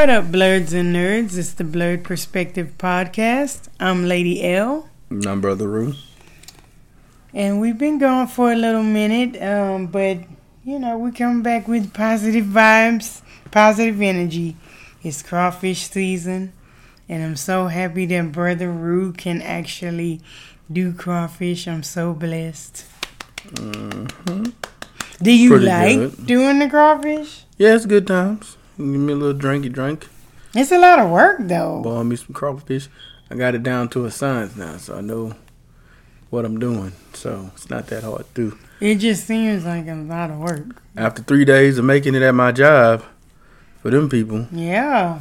What up, blurs and nerds? It's the Blurred Perspective Podcast. I'm Lady L. I'm Brother Roo. And we've been gone for a little minute, um, but you know, we come back with positive vibes, positive energy. It's crawfish season, and I'm so happy that Brother Roo can actually do crawfish. I'm so blessed. Mm-hmm. Do you Pretty like good. doing the crawfish? Yeah, it's good times. Give me a little drinky drink. It's a lot of work though. Boil me some crawfish. I got it down to a science now, so I know what I'm doing. So it's not that hard to do. It just seems like a lot of work. After three days of making it at my job for them people, Yeah.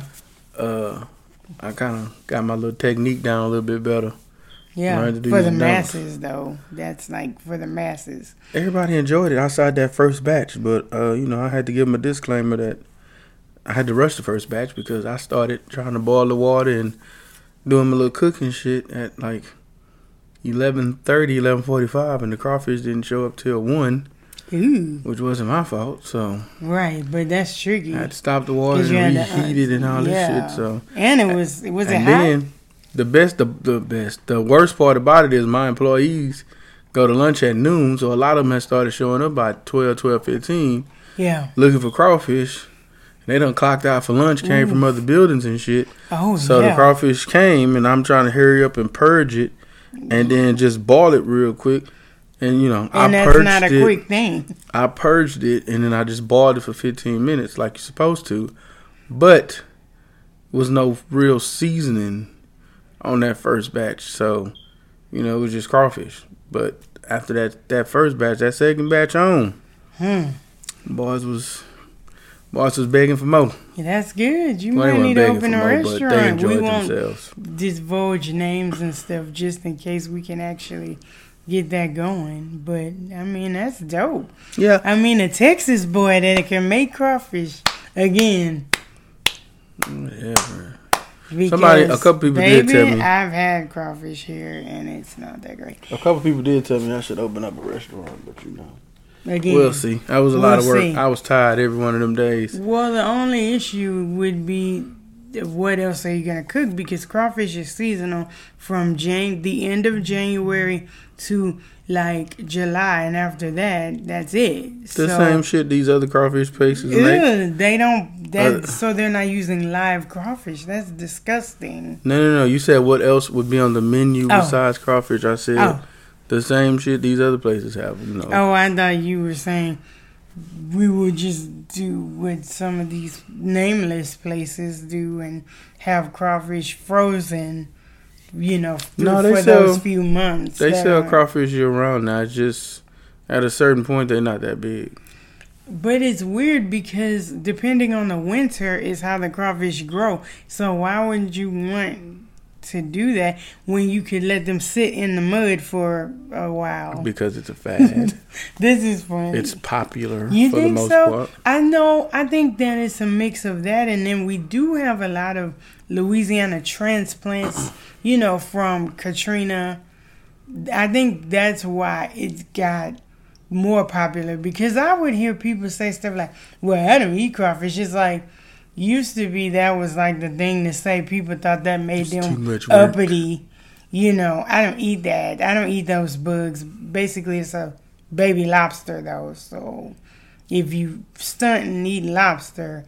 uh, I kind of got my little technique down a little bit better. Yeah, for the masses though. That's like for the masses. Everybody enjoyed it outside that first batch, but uh, you know I had to give them a disclaimer that I had to rush the first batch because I started trying to boil the water and doing my little cooking shit at like 11.30, 11.45 and the crawfish didn't show up till 1, Ooh, which wasn't my fault. So right, but that's tricky. I had to stop the water and you had to, uh, reheat it and all this shit. So And it was it was it and hot? then the best, the, the best, the worst part about it is my employees go to lunch at noon, so a lot of them had started showing up by 12, 12, 15 yeah. looking for crawfish. They done clocked out for lunch, came from other buildings and shit. Oh So yeah. the crawfish came, and I'm trying to hurry up and purge it, and then just boil it real quick. And you know, and I that's purged not a it. quick thing. I purged it, and then I just boiled it for 15 minutes, like you're supposed to. But was no real seasoning on that first batch, so you know it was just crawfish. But after that, that first batch, that second batch on, Hmm. boys was boys was begging for more. Yeah, that's good. You Well, might wasn't need to open a more, but they restaurant. we won't themselves. divulge names and stuff just in case we can actually get that going. But I mean, that's dope. Yeah, I mean, a Texas boy that can make crawfish again. Yeah. Because, Somebody- a couple people did tell me. I've had crawfish here, and it's not that great. A couple people did tell me I should open up a restaurant, but you know, Again, we'll see. That was a lot of work. see. I was tired every one of them days. Well, the only issue would be what else are you gonna cook? Because crawfish is seasonal from Jan- the end of January to like July, and after that, that's it. The so, same shit these other crawfish places make. They don't. That, Uh, so they're not using live crawfish. That's disgusting. No, no, no. You said what else would be on the menu Oh. besides crawfish? I said Oh, the same shit these other places have. You know. oh, I thought you were saying we would just do what some of these nameless places do and have crawfish frozen. You know, No, they for sell- those few months. they sell are- crawfish year round now. It's just at a certain point they're not that big. But it's weird because depending on the winter is how the crawfish grow. So why wouldn't you want to do that when you could let them sit in the mud for a while? Because it's a fad. This is fun. it's popular You for the think most so? part. I know. I think that it's a mix of that, and then we do have a lot of Louisiana transplants. You know, from Katrina. I think that's why it's got more popular because I would hear people say stuff like, "Well, I don't eat crawfish." It's like used to be that was like the thing to say. People thought that made It's them uppity. You know, I don't eat that. I don't eat those bugs. Basically, it's a baby lobster though. So if you stunt and eat lobster,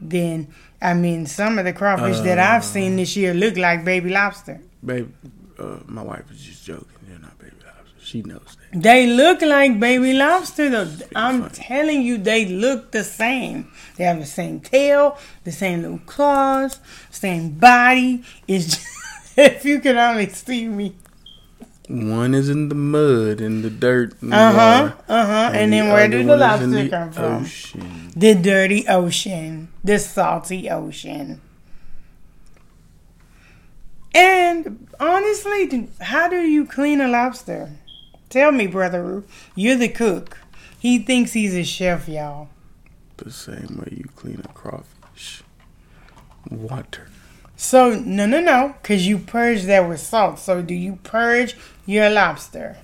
then I mean some of the crawfish that I've seen this year look like baby lobster. Babe, uh, my wife was just joking. They're not baby lobsters. She knows that. They look like baby lobster though. I'm funny. telling you, they look the same. They have the same tail, the same little claws, same body. It's just, if you could only see me. One is in the mud and the dirt. And Uh huh. Uh huh. And, the then where did the one is in lobster the come from? Ocean. The dirty ocean, the salty ocean. And honestly, how do you clean a lobster? Tell me, brother. You're the cook. He thinks he's a chef, y'all. The same way you clean a crawfish. Water. So no, no, no, because you purge that with salt. So do you purge your lobster?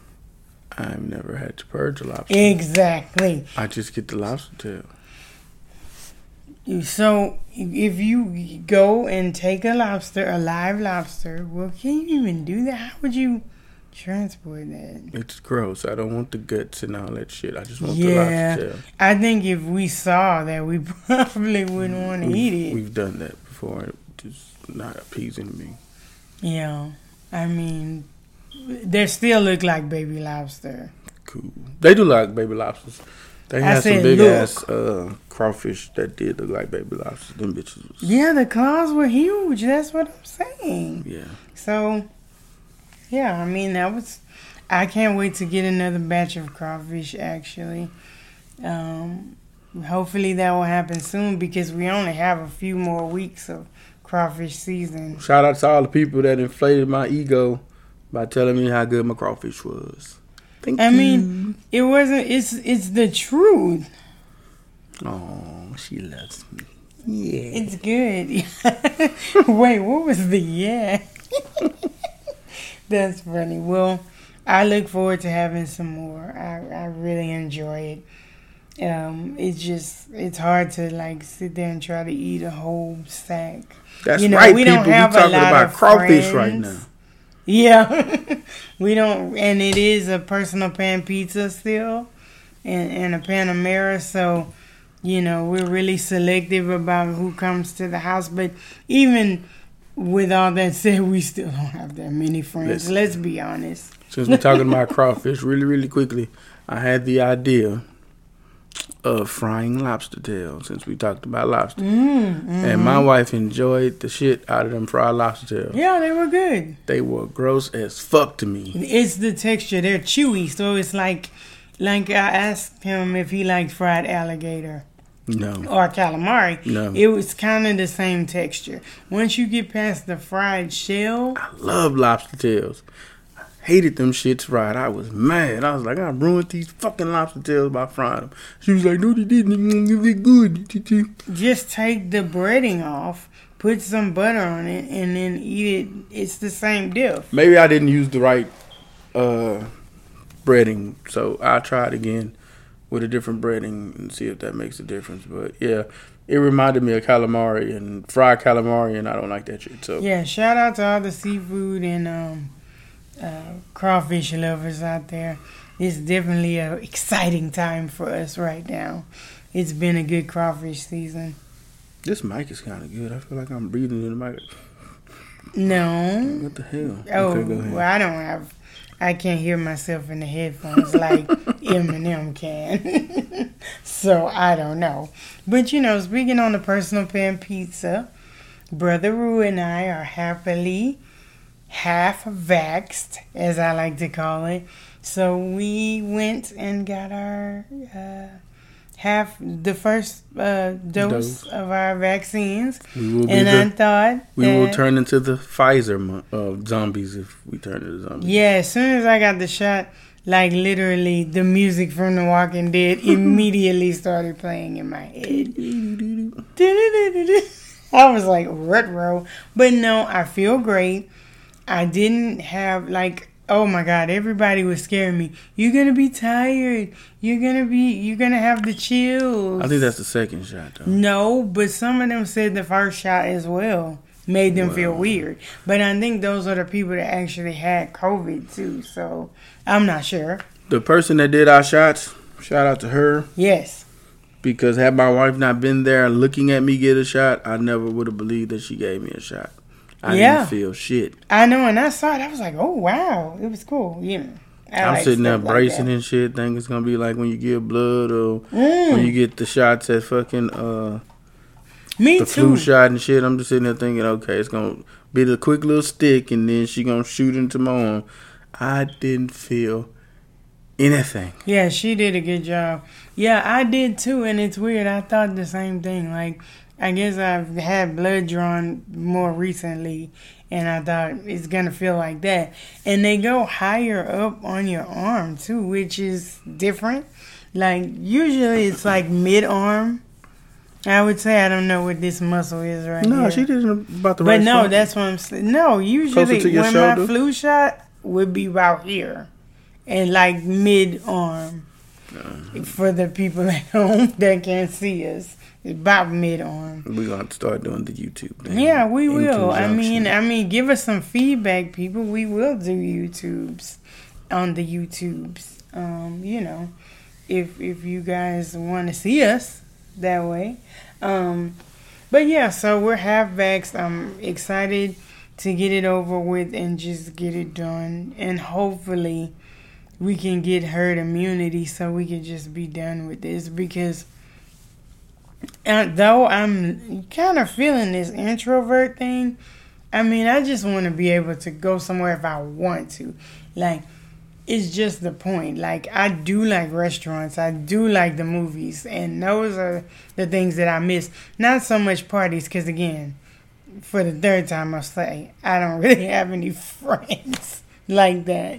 I've never had to purge a lobster. Exactly. I just get the lobster tail. So if you go and take a lobster, a live lobster, well, can you even do that? How would you transport that? It's gross. I don't want the guts and all that shit. I just want Yeah. the lobster. I think if we saw that, we probably wouldn't want to eat it. We've done that before. It's just not appeasing me. Yeah, I mean, they still look like baby lobster. Cool. They do like baby lobsters. They had some big look. ass uh, crawfish that did look like baby lobsters. Them bitches was Yeah, the claws were huge. That's what I'm saying. yeah. So, yeah, I mean that was. I can't wait to get another batch of crawfish. Actually, um, hopefully that will happen soon because we only have a few more weeks of crawfish season. Shout out to all the people that inflated my ego by telling me how good my crawfish was. Thank I you. mean, it wasn't. It's it's the truth. oh, she loves me. Yeah. It's good. Wait, what was the yeah? That's funny. Well, I look forward to having some more. I, I really enjoy it. Um, it's just it's hard to like sit there and try to eat a whole sack. That's You know, right, we people. don't have a talking lot about of crawfish right now. Yeah, we don't, and it is a personal pan pizza still, and and a Panamera. So, you know, we're really selective about who comes to the house. But even with all that said, we still don't have that many friends. Listen. Let's be honest. Since we're talking about crawfish, really, really quickly, I had the idea of frying lobster tails since we talked about lobster. Mm, And my wife enjoyed the shit out of them fried lobster tails. yeah, they were good. They were gross as fuck to me. It's the texture; they're chewy, so it's like, like I asked him if he liked fried alligator. No. or calamari, No. it was kind of the same texture. Once you get past the fried shell, I love lobster tails. I hated them shits fried. I was mad. I was like, I ruined these fucking lobster tails by frying them. She was like, No, they didn't. They look good. just take the breading off, put some butter on it, and then eat it. It's the same diff. Maybe I didn't use the right uh, breading, so I'll try it again with a different breading and see if that makes a difference. But yeah, it reminded me of calamari and fried calamari, and I don't like that shit. So Yeah, shout out to all the seafood and um, uh, crawfish lovers out there. It's definitely an exciting time for us right now. It's been a good crawfish season. this mic is kind of good. I feel like I'm breathing in the mic. No. What the hell? Oh, okay, go ahead. well, I don't have. I can't hear myself in the headphones like Eminem can. so I don't know. But you know, speaking on the personal pan pizza, Brother Roo and I are happily half vaxxed, as I like to call it. So we went and got our uh, half, the first uh, dose, Dose. of our vaccines. We will be And I thought we will turn into the Pfizer uh, zombies if we turn into zombies. Yeah, as soon as I got the shot, like literally the music from The Walking Dead immediately started playing in my head. I was like retro, but no, I feel great. I didn't have like oh my god, everybody was scaring me. You're gonna be tired. You're gonna be. You're gonna have the chills. I think that's the second shot though. No, but some of them said the first shot as well made them feel weird. But I think those are the people that actually had COVID too. So I'm not sure. The person that did our shots, shout out to her. Yes. Because had my wife not been there looking at me get a shot, I never would have believed that she gave me a shot. I Yeah. didn't feel shit. I know, and I saw it. I was like, "Oh wow, it was cool." Know, I I'm like sitting there stuff like bracing and shit, thinking it's gonna be like when you give blood or Mm, when you get the shots at fucking uh me the too. flu shot and shit. I'm just sitting there thinking, okay, it's gonna be the quick little stick and then she gonna shoot into my arm. I didn't feel anything. Yeah, she did a good job. Yeah, I did too, and it's weird. I thought the same thing. Like, I guess I've had blood drawn more recently, and I thought it's gonna feel like that. And they go higher up on your arm too, which is different. Like usually it's like mid arm. I would say I don't know what this muscle is right now. No, here. she didn't about the But right no, spot. that's what I'm saying. No, usually to when shoulder? my flu shot would be about here and like mid arm. Uh-huh. For the people at home that can't see us, about mid arm. We're gonna start doing the YouTube. Thing Yeah, we will. I mean. I mean, give us some feedback, people. We will do YouTubes on the YouTubes. Um, you know, if if you guys want to see us that way. Um, but yeah, so we're half vaxxed. I'm excited to get it over with and just get it done, and hopefully we can get herd immunity so we can just be done with this because uh, though I'm kind of feeling this introvert thing, I mean, I just want to be able to go somewhere if I want to. Like, it's just the point. Like, I do like restaurants, I do like the movies, and those are the things that I miss. Not so much parties, because again, for the third time, I'll say, I don't really have any friends like that.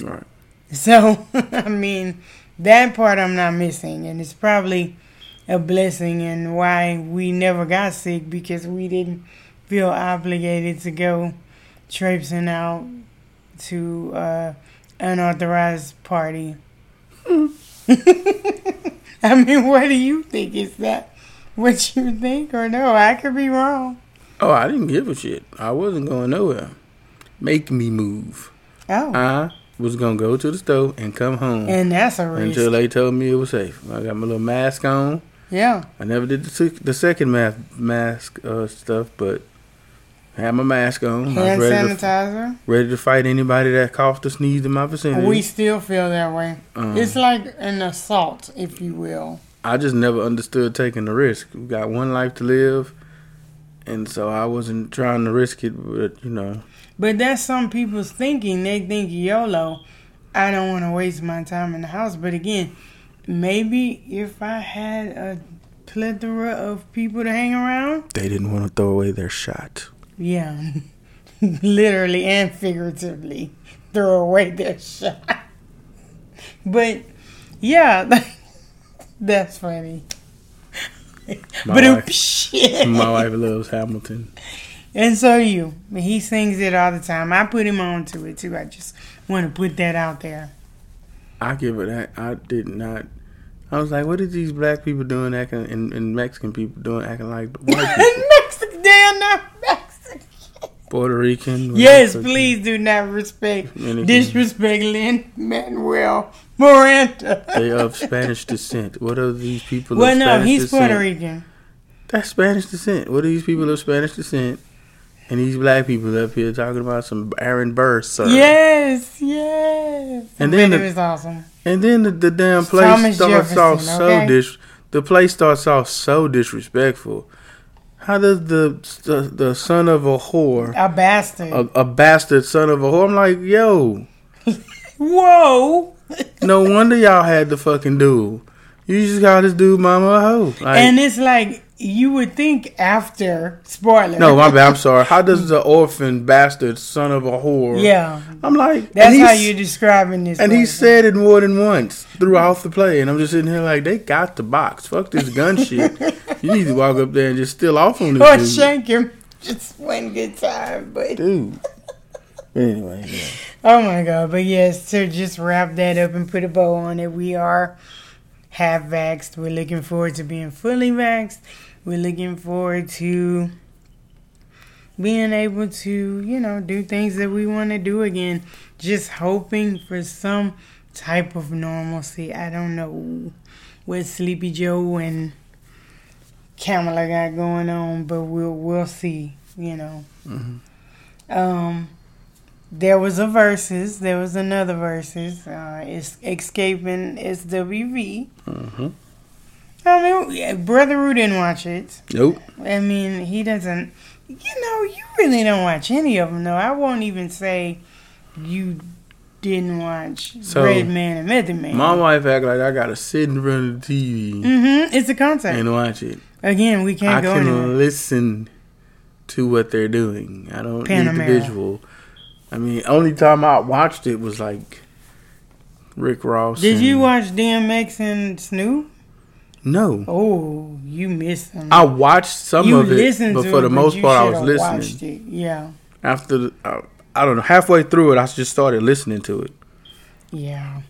right. So, I mean, that part I'm not missing, and it's probably a blessing and why we never got sick because we didn't feel obligated to go traipsing out to uh, unauthorized party. I mean, what do you think? Is that what you think, or no? I could be wrong. Oh, I didn't give a shit. I wasn't going nowhere. Make me move. Oh, I was gonna go to the store and come home and that's a risk. until they told me it was safe. I got my little mask on. Yeah, I never did the, the second mask mask uh, stuff, but I had my mask on. Hand ready to, ready to fight anybody that coughed or sneezed in my vicinity. We still feel that way. Um, It's like an assault, if you will. I just never understood taking the risk. We got one life to live, and so I wasn't trying to risk it. But you know, But that's some people's thinking. They think YOLO. I don't want to waste my time in the house. But again, maybe if I had a plethora of people to hang around, they didn't want to throw away their shot. yeah, literally and figuratively, throw away their shot. But yeah, that's funny. My but wife- shit. My wife loves Hamilton. And so do you. He sings it all the time. I put him on to it too. I just want to put that out there. I give it that. I did not. I was like, what are these black people doing acting and, and Mexican people doing acting like white people? Mexican, damn, not Mexican. Puerto Rican. Yes, please do not respect, Anything. disrespect Lin Manuel Miranda. They of Spanish descent. What are these people well, of no, Spanish he's descent? Puerto Rican. That's Spanish descent. What are these people of Spanish descent? And these black people up here talking about some Aaron Burr, sir. Yes, yes. And then man the- is awesome. And then the, the damn place Thomas starts Jefferson, off so okay? dis. The place starts off so disrespectful. How does the the, the son of a whore, A bastard. a, a bastard son of a whore? I'm like, yo, Whoa. no wonder y'all had the fucking duel. You just call this dude mama a hoe. Like, and it's like you would think after spoiler. no, my bad. I'm sorry. How does the orphan bastard son of a whore? Yeah, I'm like, that's how you're describing this. And he said it more than once throughout the play, and I'm just sitting here like, they got the box. Fuck this gun shit. You need to walk up there and just steal off on this or dude. shank him. Just one good time, but dude. Anyway, yeah. oh my god! But yes, to just wrap that up and put a bow on it, we are half vaxxed. We're looking forward to being fully vaxxed. We're looking forward to being able to, you know, do things that we want to do again. Just hoping for some type of normalcy. I don't know what Sleepy Joe and Kamala got going on, but we'll we'll see. You know. Mhm. Um, there was a versus. There was another versus. Uh, it's escaping SWV. Mhm. I mean, Brother Roo didn't watch it. Nope. I mean, he doesn't. You know, you really don't watch any of them, though. I won't even say you didn't watch So, Redman and Method Man. My wife act like I gotta sit in front of the TV Mm-hmm. It's a concert. and watch it. Again, we can't I go can anywhere. listen to what they're doing. I don't Panamera. need the visual. I mean, only time I watched it was like Rick Ross. Did you watch DMX and Snoop? No. Oh, you missed them. I watched some you of it, but for it, the most part, I was listening. Watched it. Yeah, After, the, uh, I don't know, halfway through it, I just started listening to it. yeah.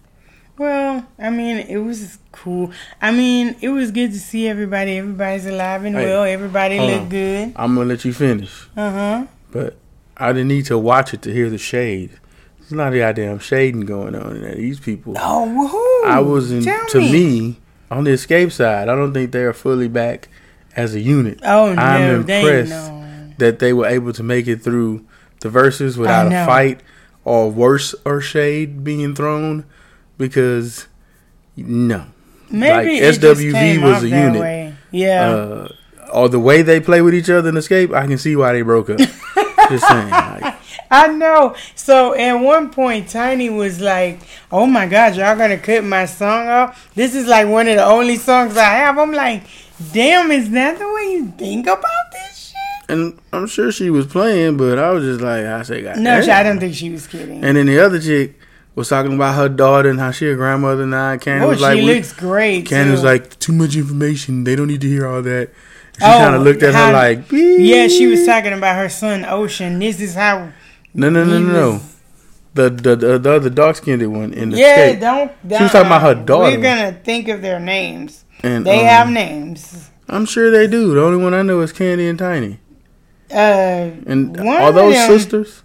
Well, I mean, it was cool. I mean, it was good to see everybody. Everybody's alive and Hey, well. Everybody hold look good. I'm gonna let you finish, Uh huh. but I didn't need to watch it to hear the shade. There's not a goddamn shading going on in there. These people. Oh, woohoo! I was in, Tell to me on the Xscape side. I don't think they are fully back as a unit. Oh no, I'm impressed know. that they were able to make it through the verses without a fight or worse or shade being thrown because no. Maybe Like, SWV was a unit. way. Yeah. Uh, or the way they play with each other in Xscape, I can see why they broke up. Just saying. Like, I know. So at one point, Tiny was like, "Oh my God, y'all gonna cut my song off? This is like one of the only songs I have." I'm like, "Damn, is that the way you think about this shit?" and I'm sure she was playing, but I was just like, I say, God No, damn. I don't think she was kidding. And then the other chick was talking about her daughter and how she a grandmother now. Kandi oh, was she like, we- looks great. Kandi was like, too much information. They don't need to hear all that. She Oh, kind of looked at her how- like, "Yeah." She was talking about her son Ocean. This is how. No, no, no, no, no. The the the, the other dark skinned one in the Yeah, Xscape. don't. She was talking about her daughter. We're gonna think of their names. And They um, have names. I'm sure they do. The only one I know is Kandi and Tiny. Uh, And are those them- sisters?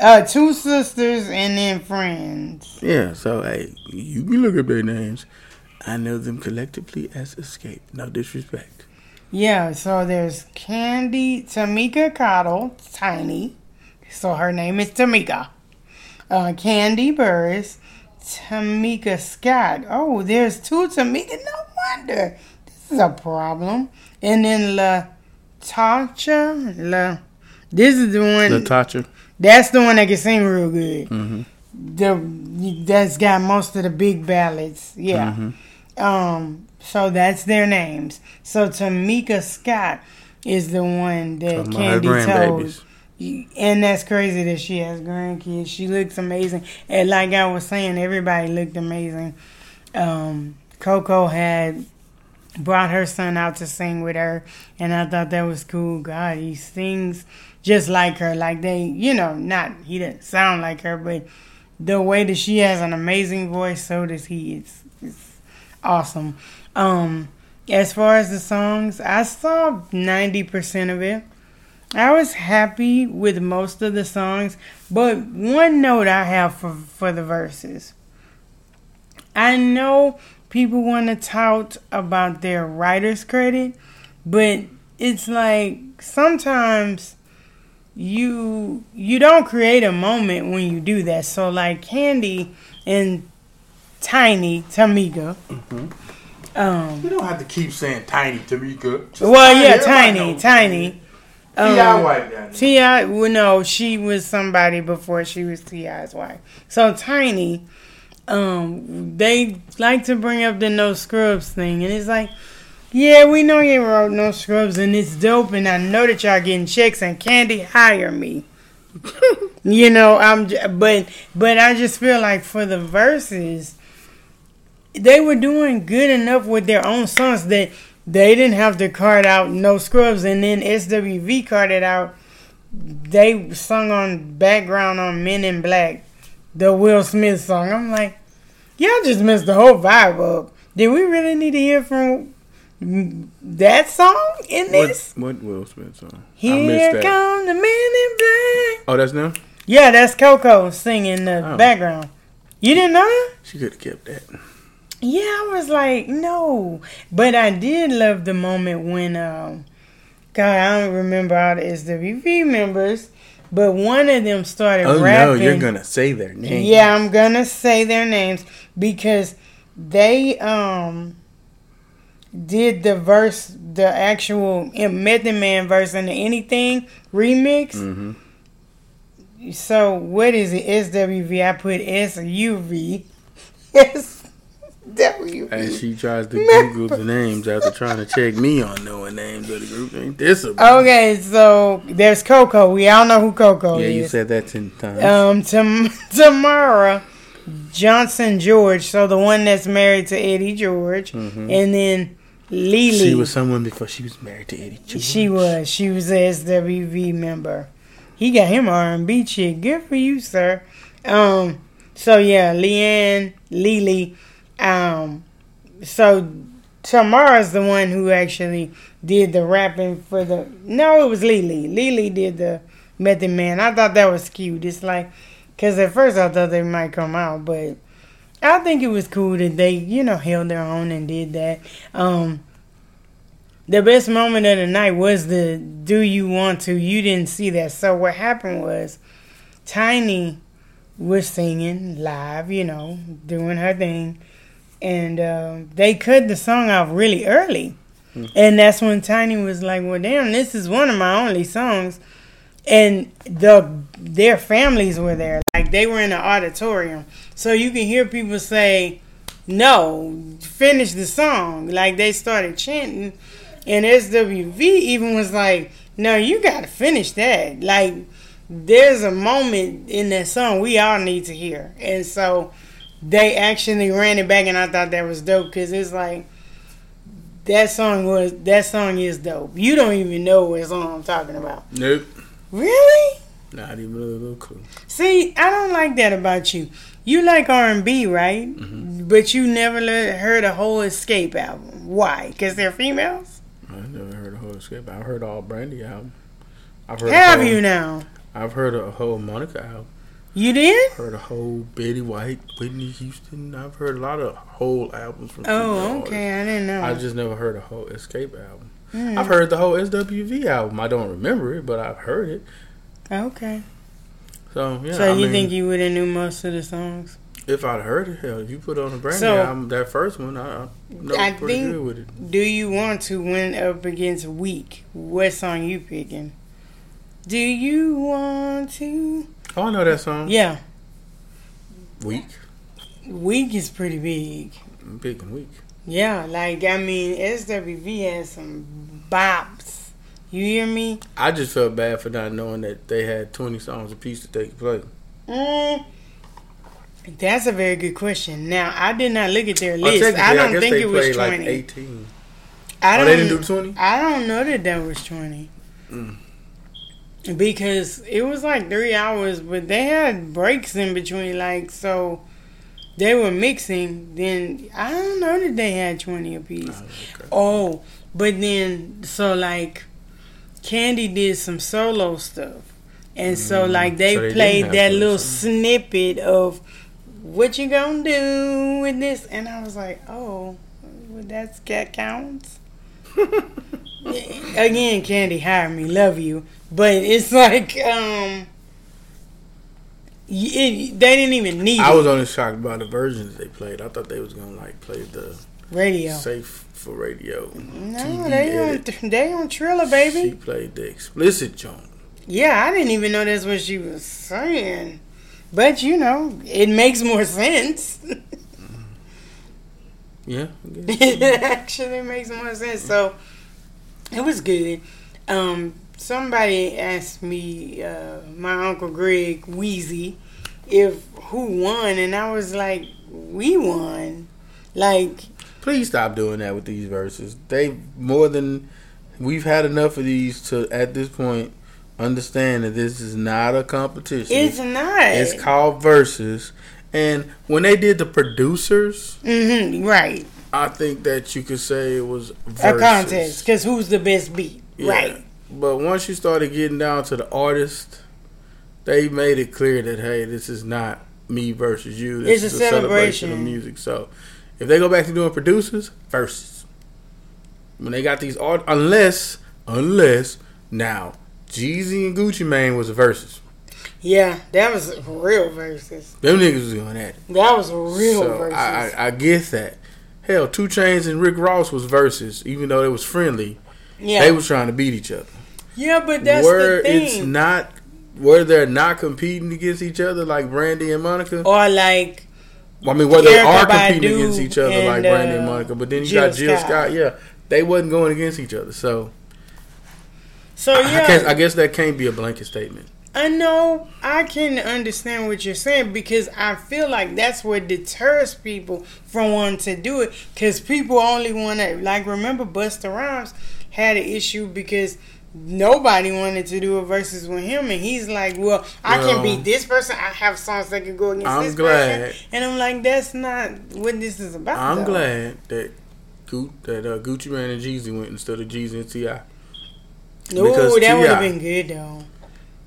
uh, two sisters and then friends. Yeah. So hey, you can look up their names. I know them collectively as Xscape. No disrespect. Yeah, so there's Kandi Tameka Cottle, Tiny. So her name is Tamika. Uh, Kandi Burruss, Tamika Scott. Oh, there's two Tamika. No wonder. This is a problem. And then La Tacha. La. This is the one. Latasha. That's the one that can sing real good. Mm-hmm. The that's got most of the big ballads. Yeah. Mm-hmm. Um, so that's their names. So Tamika Scott is the one that Talking about her Kandi told. And that's crazy that she has grandkids. She looks amazing. And like I was saying, everybody looked amazing. Um, Coko had brought her son out to sing with her, and I thought that was cool. God, he sings just like her. Like they, you know, not he doesn't sound like her, but the way that she has an amazing voice, so does he. It's, it's awesome. Um, as far as the songs, I saw ninety percent of it. I was happy with most of the songs, but one note I have for for the verses. I know people want to tout about their writer's credit, but it's like sometimes you you don't create a moment when you do that. So like Kandi and Tiny Tamika. Um You don't have to keep saying Tiny Tamika. Just well yeah, Tiny. Tiny. T.I. Um, down there. T.I., well, no, she was somebody before she was T.I.'s wife. So Tiny, um, they like to bring up the no scrubs thing, and it's like, yeah, we know you wrote no scrubs, and it's dope, and I know that y'all getting checks, and Kandi hire me. you know, I'm, j- but but I just feel like for the verses, they were doing good enough with their own songs that they didn't have to card out no scrubs, and then SWV carded out. They sung on background on Men in Black, the Will Smith song. I'm like, y'all just messed the whole vibe up. Did we really need to hear from that song in this? what Will Smith song? Here come the Men in Black. Oh, that's them? Yeah, that's Coko singing the Oh. background. You didn't know that? She could have kept that. Yeah, I was like, no. But I did love the moment when, um, God, I don't remember all the SWV members, but one of them started Oh, rapping. no, you're going to say their name. Yeah, I'm gonna say their names because they um did the verse, the actual Method Man verse and the Anything remix. hmm So what is it? SWV. I put S U V. S W As she tries to Google the names after trying to check me on knowing names of the group. Ain't this a Okay, so there's Coko. We all know who Coko Yeah, is. you said that 10 times. Um, Tam- Tamara Johnson George, so the one that's married to Eddie George, Mhm. and then Lily. she was someone before she was married to Eddie George. She was. She was a SWV member. He got him R and B chick. Good for you, sir. Um, So yeah, Leanne, Lily. Um, so Tamara's the one who actually did the rapping for the. No, it was Lily. Lily did the Method Man. I thought that was cute. It's like, cause at first I thought they might come out, but I think it was cool that they, you know, held their own and did that. Um, the best moment of the night was the "Do you want to?" You didn't see that. So what happened was, Tiny was singing live, you know, doing her thing, and uh, they cut the song off really early, mm. and that's when Tiny was like, "Well, damn, this is one of my only songs." And the their families were there, like they were in the auditorium, so you can hear people say, "No, finish the song." Like they started chanting, and SWV even was like, "No, you got to finish that." Like there's a moment in that song we all need to hear, and so they actually ran it back, and I thought that was dope because it's like that song was that song is dope. You don't even know what song I'm talking about. Nope. Really? Not even a little clue. See, I don't like that about you. You like R and B, right? Mm-hmm. But you never heard a whole Xscape album. Why? Because they're females. I never heard a whole Xscape. I heard all Brandy album. I've heard. Have whole, you now? I've heard a whole Monica album. You did? Heard a whole Betty White, Whitney Houston. I've heard a lot of whole albums from. Oh, okay. I didn't know. I just never heard a whole Xscape album. Mm. I've heard the whole SWV album. I don't remember it, but I've heard it. Okay. So yeah. So I you mean, think you would have knew most of the songs? If I'd heard it, hell, if you put on a brand new. so, album, that first one, I, I know I pretty think, good with it. Do you want to win up against Weak? What song you picking? Do you want to? Oh, I know that song. Yeah. Weak. Weak is pretty big. Big and weak. Yeah, like I mean, SWV has some bops. You hear me? I just felt bad for not knowing that they had twenty songs apiece that they could play. Mm, that's a very good question. Now I did not look at their list. I don't I think it was twenty. Like Eighteen. I don't. Oh, they didn't do twenty. I don't know that that was twenty. Mm because it was like three hours, but they had breaks in between. Like so, they were mixing. Then I don't know that they had twenty apiece. Oh, okay. oh but then so like, Kandi did some solo stuff, and so mm, like they, so they played that little snippet of what you gonna do with this, and I was like, oh, well, that's that counts. Again, Kandi, hire me, love you. But it's like um, it, they didn't even need. I it. was only shocked by the versions they played. I thought they was gonna like play the radio safe for radio. No, TV they on they on Triller, baby. She played the explicit joint. Yeah, I didn't even know that's what she was saying. But you know, it makes more sense. yeah, it actually makes more sense. So it was good. Um, somebody asked me, uh, my uncle Greg Wheezy, if who won, and I was like, we won. Like, please stop doing that with these verses. They more than we've had enough of these to at this point understand that this is not a competition. It's not. It's called verses. And when they did the producers, mm-hmm, right? I think that you could say it was verses. a contest because who's the best beat, yeah. right? But once you started getting down to the artist, they made it clear that hey, this is not me versus you. This it's is a, a celebration. celebration of music. So if they go back to doing producers versus when they got these art, unless unless now Jeezy and Gucci Mane was a versus. Yeah, that was real versus. Them niggas was doing that. That was real so versus. I, I, I get that. Hell, 2 Chainz and Rick Ross was versus, even though it was friendly. Yeah. They was trying to beat each other. Yeah, but that's where the thing. it's not where they're not competing against each other like Brandy and Monica, or like. Well, I mean, where they are competing against each other and, like Brandy uh, and Monica, but then you Jill got Jill Scott. Scott. Yeah, they wasn't going against each other, so. So yeah, I guess, I guess that can't be a blanket statement. I know I can understand what you're saying because I feel like that's what deters people from wanting to do it. Because people only want to like remember Busta Rhymes had an issue because nobody wanted to do a versus with him, and he's like, "Well, I Well, can beat this person. I have songs that can go against I'm this glad. person." And I'm like, "That's not what this is about." I'm though. glad that Gu- that uh, Gucci Mane and Jeezy went instead of Jeezy and Ti. No, Because that would have been good though.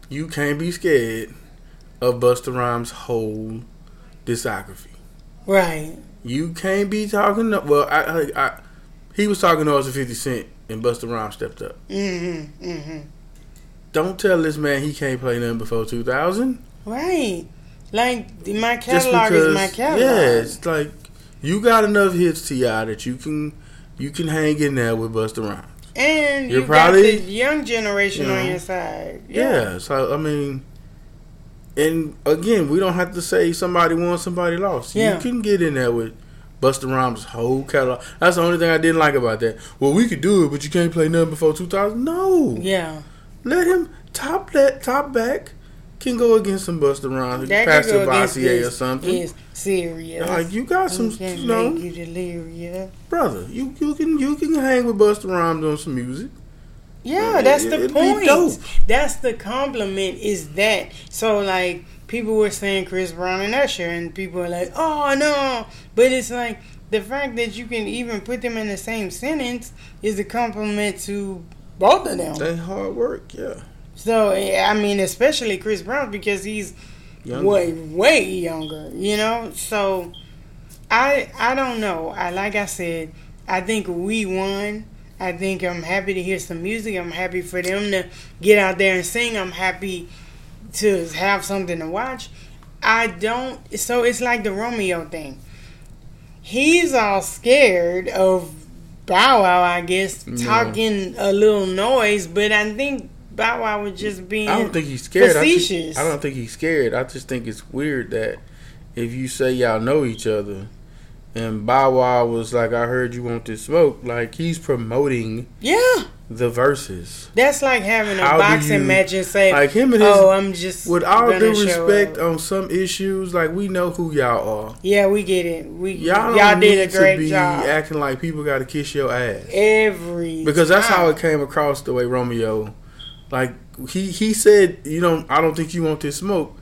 You can't be scared of Busta Rhymes' whole discography. Right. You can't be talking. To, well, I, I, I he was talking to us at Fifty Cent, and Busta Rhymes stepped up. Mm-hmm. Mm-hmm. Don't tell this man he can't play nothing before 2000. Right. Like my catalog because, is my catalog. yeah, it's like you got enough hits, T.I., that you can you can hang in there with Busta Rhymes. And You're you probably- got the young generation you know, on your side. Yeah. so I mean, and again, we don't have to say somebody won, somebody lost. Yeah. You can get in there with Busta Rhymes' whole catalog. That's the only thing I didn't like about that. Well, we could do it, but you can't play nothing before 2000. No, Yeah. let him top that top back can go against some Busta Rhymes, That Pastor could go against Vassier or something. It's serious. Like you got some, You know, you delirious. brother. You you can you can hang with Busta Rhymes on some music. Yeah, It- that's the it'd point. That's the compliment. Is that so? Like people were saying Chris Brown and Usher, and people are like, "Oh no!" But it's like the fact that you can even put them in the same sentence is a compliment to both of them. They hard work, yeah. So I mean, especially Chris Brown because he's Young. way way younger, you know. So I I don't know. I like I said, I think we won. I think I'm happy to hear some music. I'm happy for them to get out there and sing. I'm happy to have something to watch. I don't. So it's like the Romeo thing. He's all scared of Bow Wow, I guess, Yeah. talking a little noise, but I think Bow Wow was just being. I don't think he's scared. I, just, I don't think he's scared. I just think it's weird that if you say y'all know each other, and Bow Wow was like, "I heard you want to smoke," like he's promoting Yeah, the verses. that's like having a How boxing you- match and say, Like him and his, "Oh, I'm just." with all due respect, up." on some issues, like we know who y'all are. yeah, we get it. We Y'all y'all, don't did a great to be job. acting like people got to kiss your ass. Every because that's how it came across the way Romeo, like he he said, you know, I don't think you want this smoke.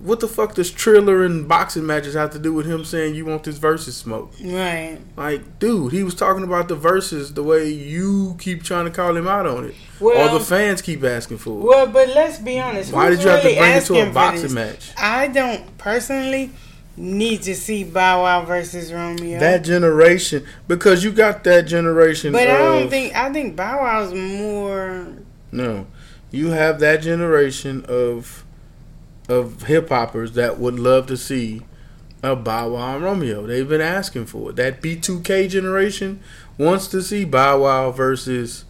What the fuck does Triller and boxing matches have to do with him saying you want this versus smoke? Right. Like, dude, he was talking about the verses the way you keep trying to call him out on it, Well, or the fans keep asking for it. well, but let's be honest. Why did you have to really bring it to a boxing match? I don't personally need to see Bow Wow versus Romeo. That generation, because you got that generation. but I don't think I think Bow Wow's more. No, you have that generation of of hip hoppers that would love to see a Bow Wow and Romeo. They've been asking for it. That B2K generation wants to see Bow Wow versus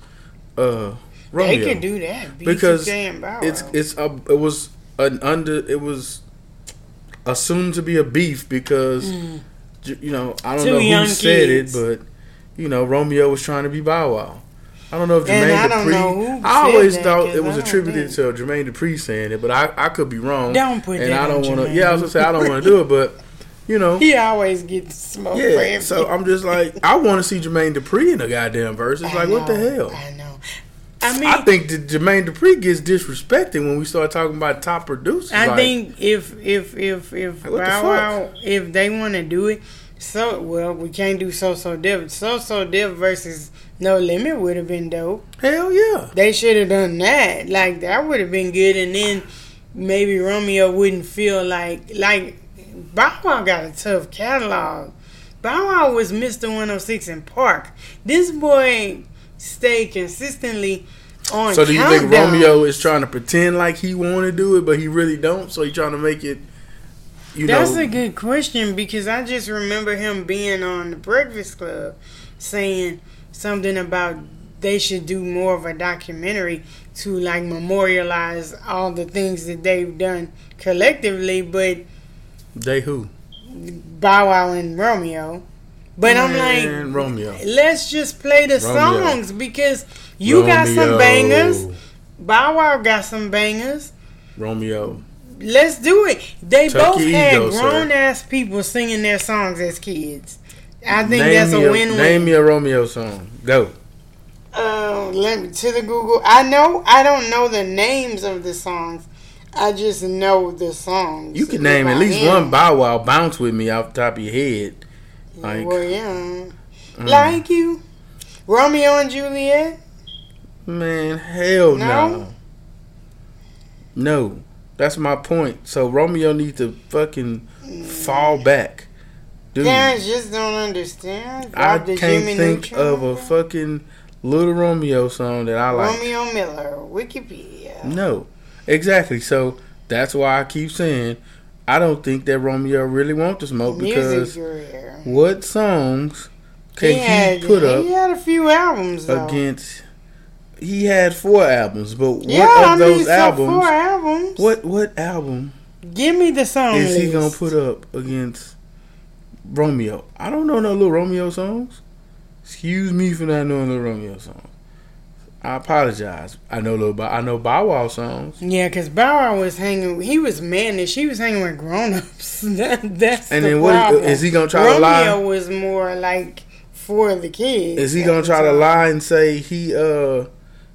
uh Romeo. They can do that because B2K and Bow Wow. it's it's a it was an under it was assumed to be a beef because j- you know I don't Mm. Two know who said kids. it, but you know Romeo was trying to be Bow Wow. I don't know if And Jermaine I don't Dupri. know I always that, thought it was attributed think- to Jermaine Dupri saying it, but I, I could be wrong. Don't put and that I don't want to. Yeah, I was gonna say I don't want to do it, but you know, he always gets smoked. yeah. So I'm just like I want to see Jermaine Dupri in a goddamn verse. It's I like what the hell? I know. I mean, I think that Jermaine Dupri gets disrespected when we start talking about top producers. I Like, think if if if if Like, Bow? Wow, if they want to do it, so well we can't do So So Def. So So Def versus No Limit would have been dope. hell yeah. They should have done that. Like that would have been good, and then maybe Romeo wouldn't feel like like Bow Wow got a tough catalog. Bow Wow was Mr. 106 in Park. This boy stayed consistently on. So do you think Romeo is trying to pretend like he want to do it, but he really don't? So he trying to make it. You know That's know, a good question because I just remember him being on the Breakfast Club saying something about they should do more of a documentary to like memorialize all the things that they've done collectively, but they who? Bow Wow and Romeo. But I'm like, Romeo. let's just play the Romeo. songs because you got some Romeo. bangers. Bow Wow got some bangers. Romeo. Let's do it. They both had sir. grown ass people singing their songs as kids. I think name that's a win-win. Name me a Romeo song. Go. Uh, let me to the Google. I know I don't know the names of the songs. I just know the songs. You can name at least him. one Bow Wow bounce with me off the top of your head. Like, well, yeah, mm. like you, Romeo and Juliet. man, hell No? no. No, that's my point. So Romeo needs to fucking fall back, dude. Parents just don't understand. I Rob can't think Neutron. of a fucking Little Romeo song that I like. Romeo Miller, Wikipedia. No, exactly. So that's why I keep saying I don't think that Romeo really wants to smoke because what songs can He he, put up He had a few albums though. against? He had four albums, but yeah, what I of mean, those albums? albums. What what album Give me the song is he list. gonna put up against Romeo? I don't know no little Romeo songs. Excuse me for not knowing little Romeo songs. I apologize. I know little, Bow- I know Bow Wow songs. Yeah, because Bow Wow was hanging. He was mannish. She was hanging with grown ups. that, that's And the then what problem. is he gonna try Romeo to lie? Romeo was more like for the kids. Is he gonna try to lie and say he uh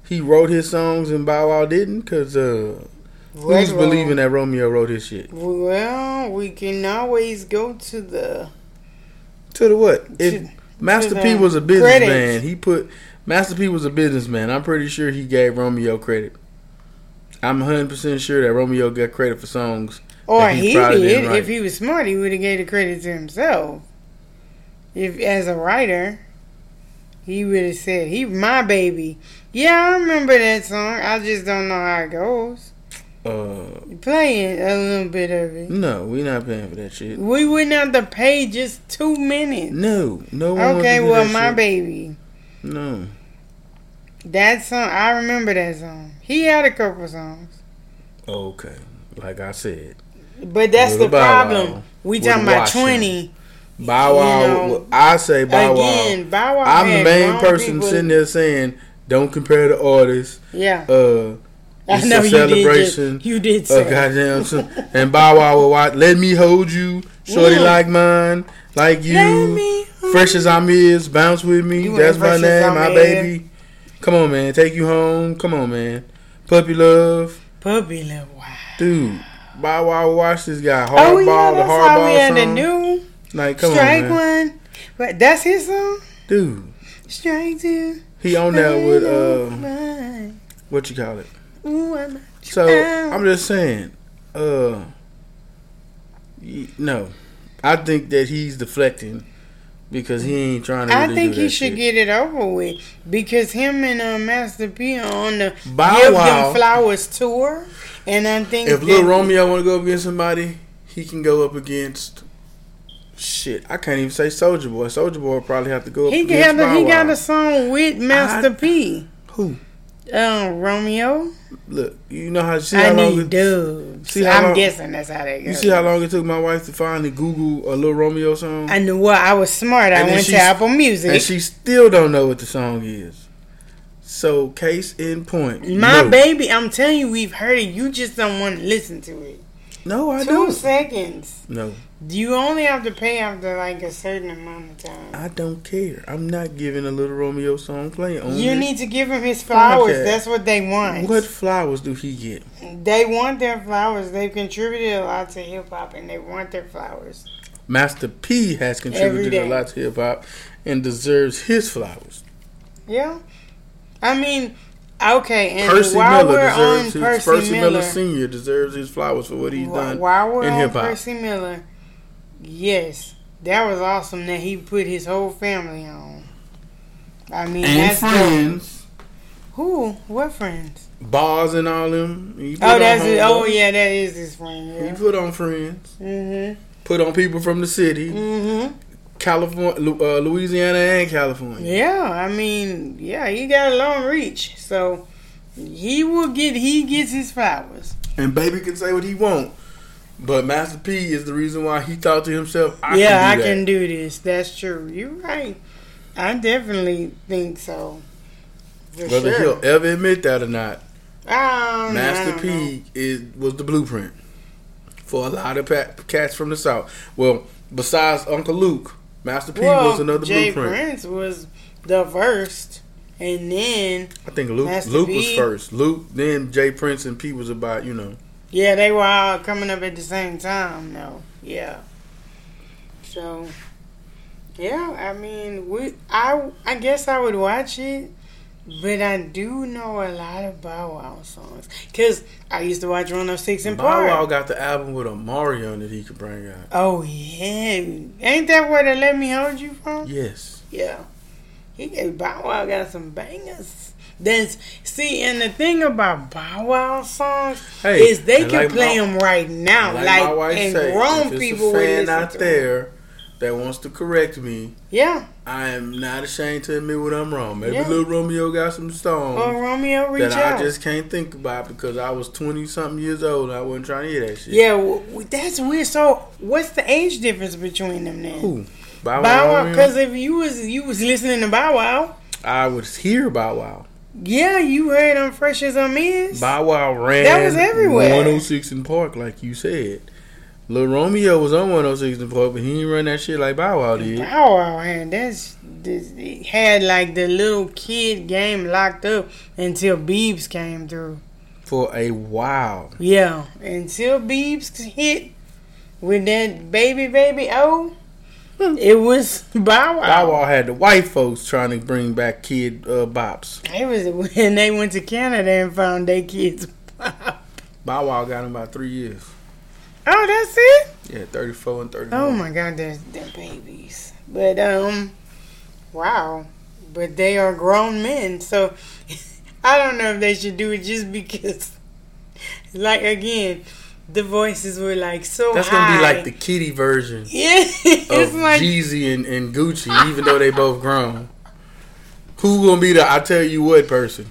he wrote his songs and Bow Wow didn't? Cause uh who's believing that Romeo wrote his shit? Well, we can always go to the. To the what? If Master P was a businessman, he put Master P was a businessman. I'm pretty sure he gave Romeo credit. I'm 100 percent sure that Romeo got credit for songs. Or he did. If he was smart, he would have gave the credit to himself. If as a writer, he would have said, "He my baby." Yeah, I remember that song. I just don't know how it goes. Uh, Play it, a little bit of it. no, we're not paying for that shit. We wouldn't have to pay just two minutes. No, no Okay, to well, my shit. baby. No, That song, I remember that song. He had a couple songs, okay. Like I said, but that's the problem. Wow We talking about twenty Bow Wow. You know, I say Bow Wow. again. Bow Wow. I'm the main person people- sitting there saying, "Don't compare the artists." Yeah, Uh, I it's know a you celebration. did. You did goddamn, so- and Bow Wow will watch. Let me hold you, shorty Yeah. like mine, like you. Let me Fresh Azimiz, bounce with me. You That's my name, my is. baby. Come on, man, take you home. Come on, man. Puppy love, Puppy love. Wow. dude. Bow Wow will watch this guy Oh yeah, the that's we hardball had the new like, come strike on, man. one. But that's his song. dude. Strike two. He on there with uh, what you call it? Ooh, I'm So. I'm just saying, uh, no, I think that he's deflecting because he ain't trying to. I think he should shit. get it over with because him and uh, Master P are on the Bow Give Wow. Them Flowers tour, and I think If Little Romeo want to go up against somebody, he can go up against. Shit, I can't even say Soldier Boy. Soldier Boy probably have to go up he got a, he got a song with Master I- P. Who? Um, Romeo. Look, you know how see I how long need it, dubs. see how I'm long- guessing that's how they go. you see how long it took my wife to finally Google a little Romeo song, I knew what I was smart. I went to Apple Music. and she still don't know what the song is. So, case in point, My no. baby, I'm telling you, we've heard it. You just don't want to listen to it. No, I 2 don't. seconds. No, You only have to pay after like a certain amount of time. I don't care. I'm not giving a Little Romeo song play on You need to give him his flowers. That's what they want. What flowers do he get? They want their flowers. They've contributed a lot to hip hop, and they want their flowers. Master P has contributed a lot to hip hop and deserves his flowers. Yeah, I mean, okay. And Percy while Miller we're on deserves his Percy, Percy Miller, Miller, Senior deserves his flowers for what he's done. while we're in on hip-hop. Percy Miller, yes, that was awesome that he put his whole family on. I mean, And friends, Who? What friends? bars and all them. Oh, that's it. Oh, yeah, that is his friend. He put on friends. Mhm. Put on people from the city, Mhm. California, uh, Louisiana, and California. Yeah, I mean, yeah, he got a long reach, so he will get he gets his flowers. And baby can say what he want. But Master P is the reason why he thought to himself, I yeah, can do I that. can do this. That's true. You're right. I definitely think so. For Whether sure. he'll ever admit that or not, um, I Master don't know. P is was the blueprint for a lot of cats from the south. Well, besides Uncle Luke, Master P well, was another Jay blueprint. Prince was the first. and then I think Luke Master Luke was first. Luke, then J. Prince and P was about you know. Yeah, they were all coming up at the same time. though. yeah. So, yeah, I mean, we I I guess I would watch it, but I do know a lot of Bow Wow songs because I used to watch 106 in Bow. Wow got the album with a Mario that he could bring out. Oh yeah, ain't that where they let me hold you from? Yes. Yeah, he gave Bow Wow got some bangers. That's see, and the thing about Bow Wow songs Hey, is they can like play my- them right now, Like, like, and say, grown people a fan out there that wants to correct me. Yeah, I am not ashamed to admit when I'm wrong. Maybe Yeah. Lil Romeo got some songs oh Romeo, reach that out. I just can't think about because I was 20 something years old. I wasn't trying to hear that shit. yeah, that's weird. So, what's the age difference between them then? Who? Bow Bow Wow, because if you was you was listening to Bow Wow, I would hear Bow Wow. Yeah, you heard them Fresh Azimiz. Bow Wow ran That was everywhere. 106 in Park, like you said. Lil Romeo was on 106 in Park, but he didn't run that shit like Bow Wow did. Bow Wow had that's this, it had like the little kid game locked up until Beebs came through. For a while. Yeah, until Beebs hit with that baby baby oh, it was Bow Wow. Bow Wow had the white folks trying to bring back kid uh, bops. It was when they went to Canada and found their kids. Bow Wow got him about three years. Oh, that's it. Yeah, 34 and 31. Oh my God, they're, they're babies. But um, wow. But they are grown men, so I don't know if they should do it just because, like again, the voices were like so. That's gonna be like the kitty version yeah. Of like Jeezy and, and Gucci, even though they both grown. Who gonna be the I tell you what person?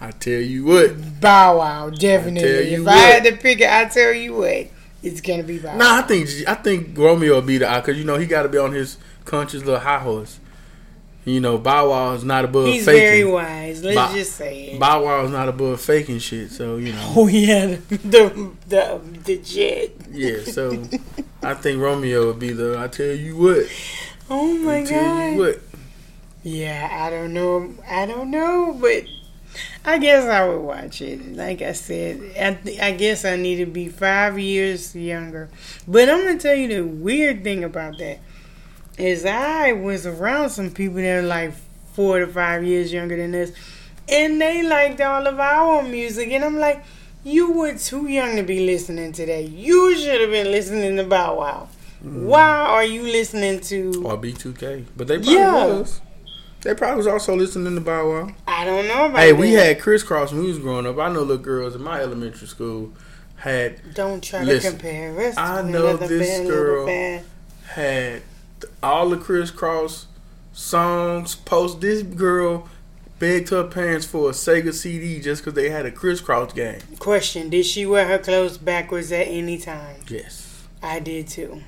I tell you what. Bow Wow, definitely. tell If you I had to pick it, I tell you what, it's gonna be Bow. Nah, I think I think Romeo will be the I because you know he got to be on his conscious little high horse. You know, Bow Wow is not above he's faking. very wise. Let's Bow- just say it. Bow Wow is not above faking shit. So you know, Oh yeah, the the the, jet. yeah. So I think Romeo would be the I tell you what. Oh my I tell god. you what. Yeah, I don't know. I don't know, but I guess I would watch it. Like I said, I, th- I guess I need to be five years younger. But I'm gonna tell you the weird thing about that is I was around some people that are like four to five years younger than us, and they liked all of our music, and I'm like, you were too young to be listening to that. You should have been listening to Bow Wow. Mm-hmm. Why are you listening to? Or B2K, but they probably Yeah. was. They probably was also listening to Bow Wow. I don't know about Hey, we had Kris Kross when we was growing up. I know little girls in my elementary school had Don't try Listen, to compare us. I know this girl- had all the Kris Kross songs. Post this girl begged her parents for a Sega CD just because they had a Kris Kross game. Question: Did she wear her clothes backwards at any time? Yes. I did too,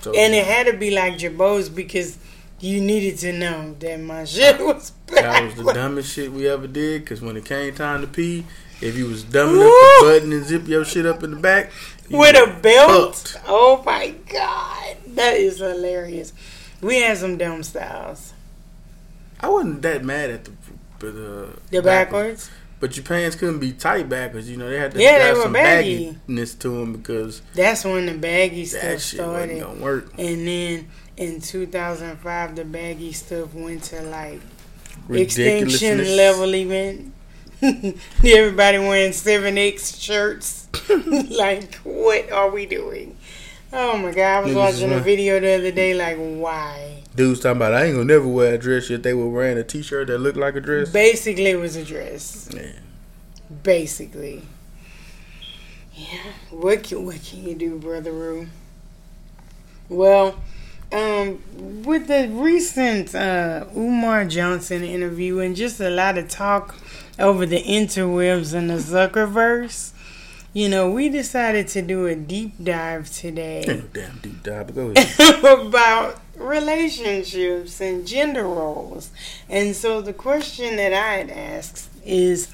So and it had to be like Jabos because you needed to know that my shit was backwards. that was the dumbest shit we ever did. Because when it came time to pee, if you was dumb enough to button and zip your shit up in the back, With a belt. fucked. Oh my god, that is hilarious. We had some dumb styles. I wasn't that mad at the but uh The backwards. But your pants couldn't be tight backwards. You know they had to Yeah, have some baggy. bagginess to them because That's when the baggy stuff started. And then in 2005, the baggy stuff went to like extinction level event. Everybody wearing 7X shirts. like, what are we doing? Oh my god, I was Niggas watching a video the other day, like, why? Dudes talking about I ain't gonna never wear a dress yet. They were wearing a t-shirt that looked like a dress. Basically, it was a dress. Yeah. Basically. Yeah. What can, what can you do, Brother Roo? Well, um, with the recent uh, Umar Johnson interview and just a lot of talk over the interwebs and the Zuckerverse, you know, we decided to do a deep dive today. No damn deep dive, go ahead. about relationships and gender roles. And so the question that I had asked is,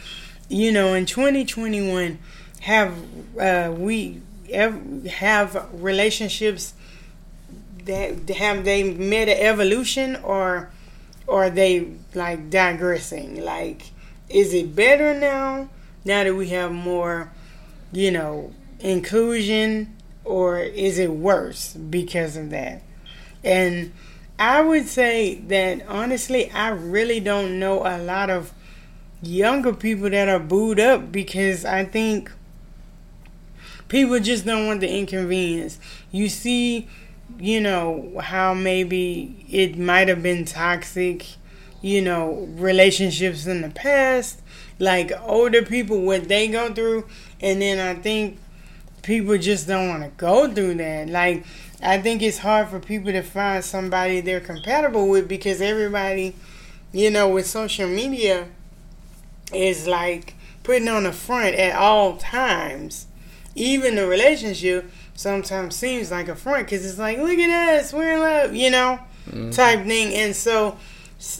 you know, in 2021, have uh, we ev- have relationships that have they met an evolution or or are they like digressing? Like, is it better now? Now that we have more, you know, inclusion, or is it worse because of that? And I would say that honestly, I really don't know a lot of younger people that are booed up because I think people just don't want the inconvenience. You see, you know, how maybe it might have been toxic, you know, relationships in the past, like older people, what they go through. And then I think people just don't want to go through that. Like, I think it's hard for people to find somebody they're compatible with because everybody, you know, with social media is like putting on a front at all times. Even the relationship sometimes seems like a front because it's like, look at us, we're in love, you know, mm-hmm. type thing. And so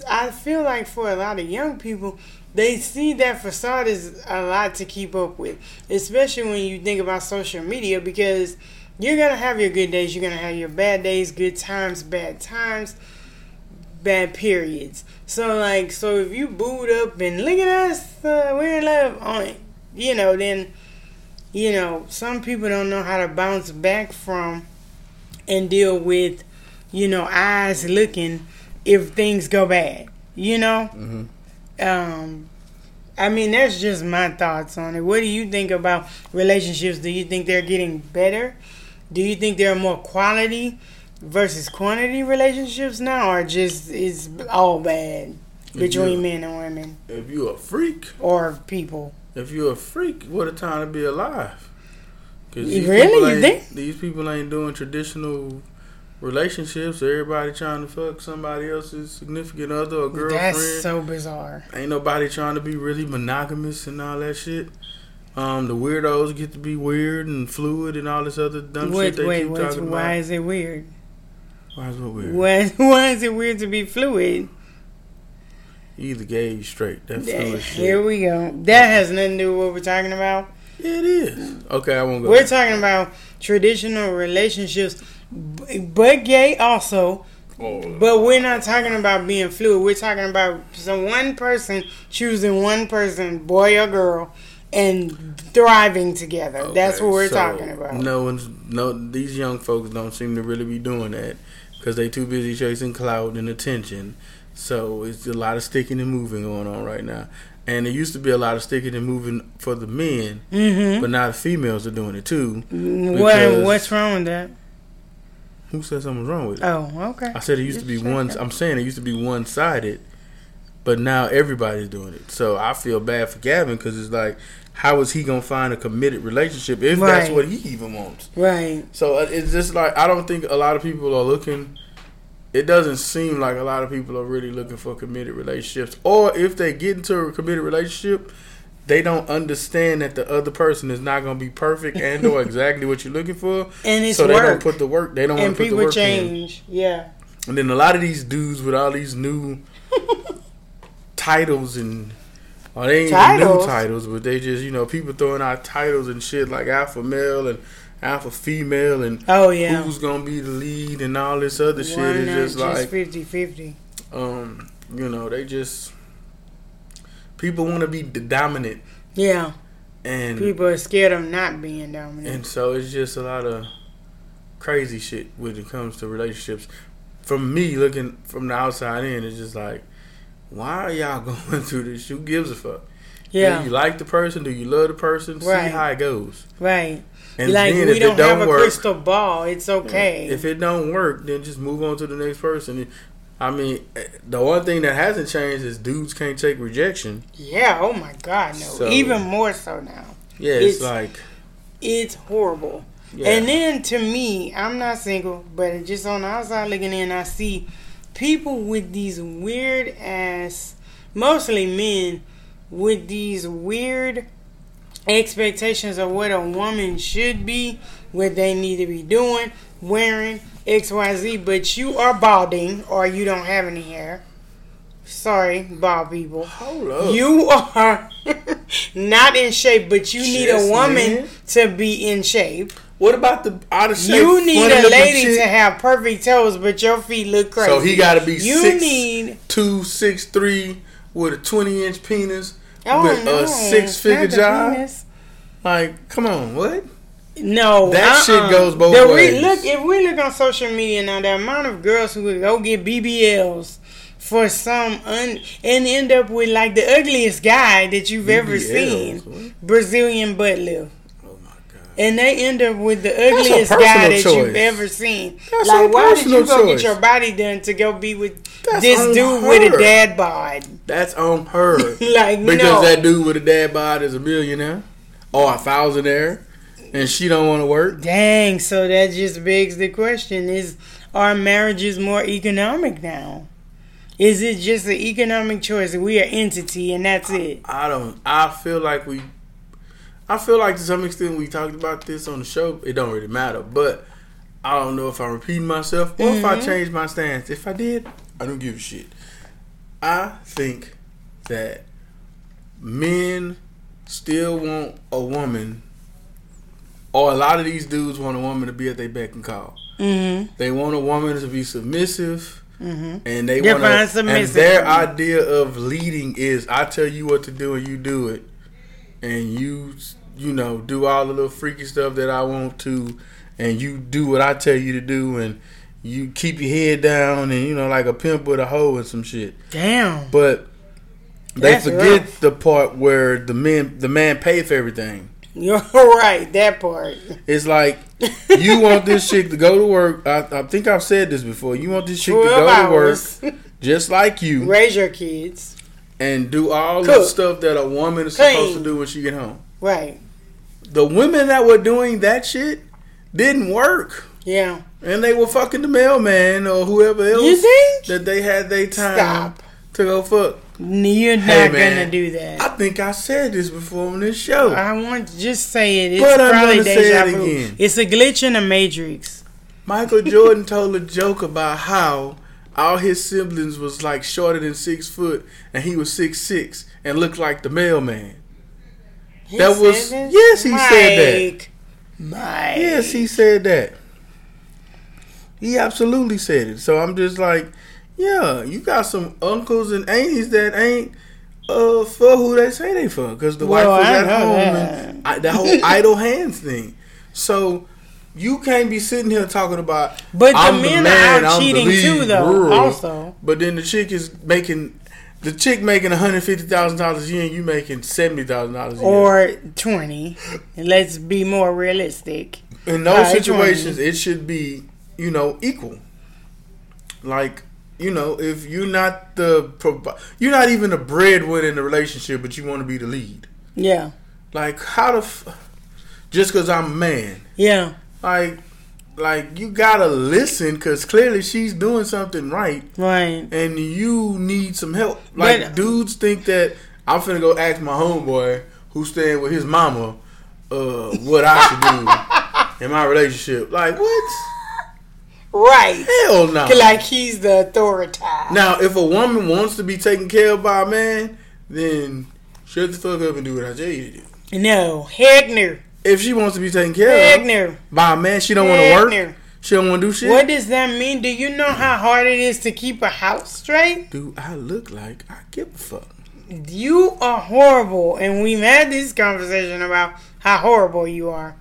I feel like for a lot of young people, they see that facade is a lot to keep up with, especially when you think about social media because you're gonna have your good days, you're gonna have your bad days, good times, bad times, bad periods. So like, so if you boot up and look at us, uh, we're in love on it, you know, then you know some people don't know how to bounce back from and deal with, you know, eyes looking if things go bad, you know. Mm-hmm. Um, I mean, that's just my thoughts on it. What do you think about relationships? Do you think they're getting better? Do you think there are more quality versus quantity relationships now, or just it's all bad between men and women? If you're a freak, or people. If you're a freak, what a time to be alive. Cause really, you think these people ain't doing traditional relationships. Everybody trying to fuck somebody else's significant other or girlfriend. That's so bizarre. Ain't nobody trying to be really monogamous and all that shit. Um, the weirdos get to be weird and fluid and all this other dumb wait, shit they wait, keep talking why about. Why is it weird? Why is it weird? Why, why is it weird to be fluid? Either gay or straight. That fluid shit. Here we go. That has nothing to do with what we're talking about. It is. Okay, I won't go. We're talking about traditional relationships, but gay also. Oh. But we're not talking about being fluid. We're talking about some one person choosing one person, boy or girl, and thriving together. Okay, That's what we're so talking about. No one's no. These young folks don't seem to really be doing that because they too busy chasing clout and attention. So it's a lot of sticking and moving going on right now. And it used to be a lot of sticking and moving for the men, mm-hmm. but now the females are doing it too. What, what's wrong with that? Who said something was wrong with it? Oh, okay. I said it used Just to be one. I'm saying it used to be one sided, but now everybody's doing it. So I feel bad for Gavin because it's like how is he gonna find a committed relationship if right. that's what he even wants? Right. So uh, it's just like I don't think a lot of people are looking. It doesn't seem like a lot of people are really looking for committed relationships, or if they get into a committed relationship, they don't understand that the other person is not going to be perfect and or exactly what you're looking for. And it's so work. they don't put the work. They don't want to put the work change. in. Yeah. And then a lot of these dudes with all these new titles and Oh, they ain't titles. new titles, but they just you know people throwing out titles and shit like alpha male and alpha female and oh yeah who's gonna be the lead and all this other One shit is just, just like 50-50. Um, you know they just people want to be the dominant. Yeah. And people are scared of not being dominant. And so it's just a lot of crazy shit when it comes to relationships. From me looking from the outside in, it's just like why are y'all going through this? Who gives a fuck? Yeah. Do you like the person? Do you love the person? Right. See how it goes. Right. And like then, we don't, don't, have work, a crystal ball. It's okay. If it don't work, then just move on to the next person. I mean, eh, the one thing that hasn't changed is dudes can't take rejection. Yeah. Oh my God, no. So, Even more so now. Yeah, it's, it's like it's horrible. Yeah. And then to me, I'm not single, but just on the outside looking in, I see people with these weird ass, mostly men, with these weird expectations of what a woman should be, what they need to be doing, wearing, XYZ, but you are balding or you don't have any hair. Sorry, bald people. Hold up. You are not in shape, but you need a woman man. to be in shape. What about the out of shape? You need a lady to have perfect toes, but your feet look crazy. So he got to be You six, need two, six, three with a twenty inch penis oh, with no, a six figure job. penis. Like, come on, what? No, That uh-uh. shit uh-uh. goes both The ways. look, if we look on social media now, the amount of girls who would go get BBLs for some un and end up with like the ugliest guy that you've ever seen, what? Brazilian butt lift. Oh my god. And they end up with the ugliest guy that choice. you've ever seen. That's like, why did you go choice. get your body done to go be with That's this dude with a dad bod? That's on her. Like, because no. that dude with a dad bod is a millionaire or a thousandaire, and she don't want to work. Dang, so that just begs the question is are marriages more economic now? Is it just an economic choice? We are entity and that's it. I don't. I feel like we. I feel like to some extent we talked about this on the show. It don't really matter, but I don't know if I'm repeating myself or if I Mhm. changed my stance. If I did, I don't give a shit. I think that men still want a woman, or a lot of these dudes want a woman to be at their beck and call. Mm-hmm. They want a woman to be submissive. Mm-hmm. And they want to, and submissive their idea of leading is I tell you what to do and you do it, and you you know do all the little freaky stuff that I want to, and you do what I tell you to do, and you keep your head down, and you know like a pimp with a hoe and some shit. Damn. But they That's forget rough. the part where the men the man paid for everything. You're right, that part. It's like you want this chick to go to work. I, I think I've said this before. You want this chick to 12 go to work just like you. Raise your kids. and do all the stuff that a woman is Clean. supposed to do when she get home. Right. The women that were doing that shit didn't work, Yeah. and they were fucking the mailman or whoever else You think? that they had their time Stop. to go fuck. You're not Hey, man. gonna do that. I think I said this before on this show. I want to just say it. It's But I'm gonna say deja it again. It's a glitch in the matrix. Michael Jordan told a joke about how all his siblings was like shorter than six foot, and he was six six and looked like the mailman. He That was- this? yes, he said that. Mike. Mike. Yes, he said that. He absolutely said it. So I'm just like, yeah, you got some uncles and aunties that ain't uh for who they say they for, because the Well, wife was at home that. and I, the whole idle hands thing. So you can't be sitting here talking about. But the men man, are I'm cheating too, though. rural. Also, But then the chick is making. The chick making one hundred fifty thousand dollars a year, and you making seventy thousand dollars a year. or twenty. Let's be more realistic. in those situations, it should be you know equal. Like you know, if you're not the provi- you're not even the breadwinner in the relationship, but you want to be the lead. Yeah. Like how the f- just because I'm a man, Yeah. like like you gotta listen because clearly she's doing something right, Right. and you need some help. Like But- dudes think that I'm finna go ask my homeboy who's staying with his mama uh, what I should do in my relationship. Like what? Right. Hell no. Like he's the authority. Now, if a woman wants to be taken care of by a man, then shut the fuck up and do what I tell you to do. No. Heck no. If she wants to be taken care Heck of no. by a man, she don't want to work. no. She don't want to do shit. What does that mean? Do you know how hard it is to keep a house straight? do I look like? I give a fuck. You are horrible, and we've had this conversation about how horrible you are.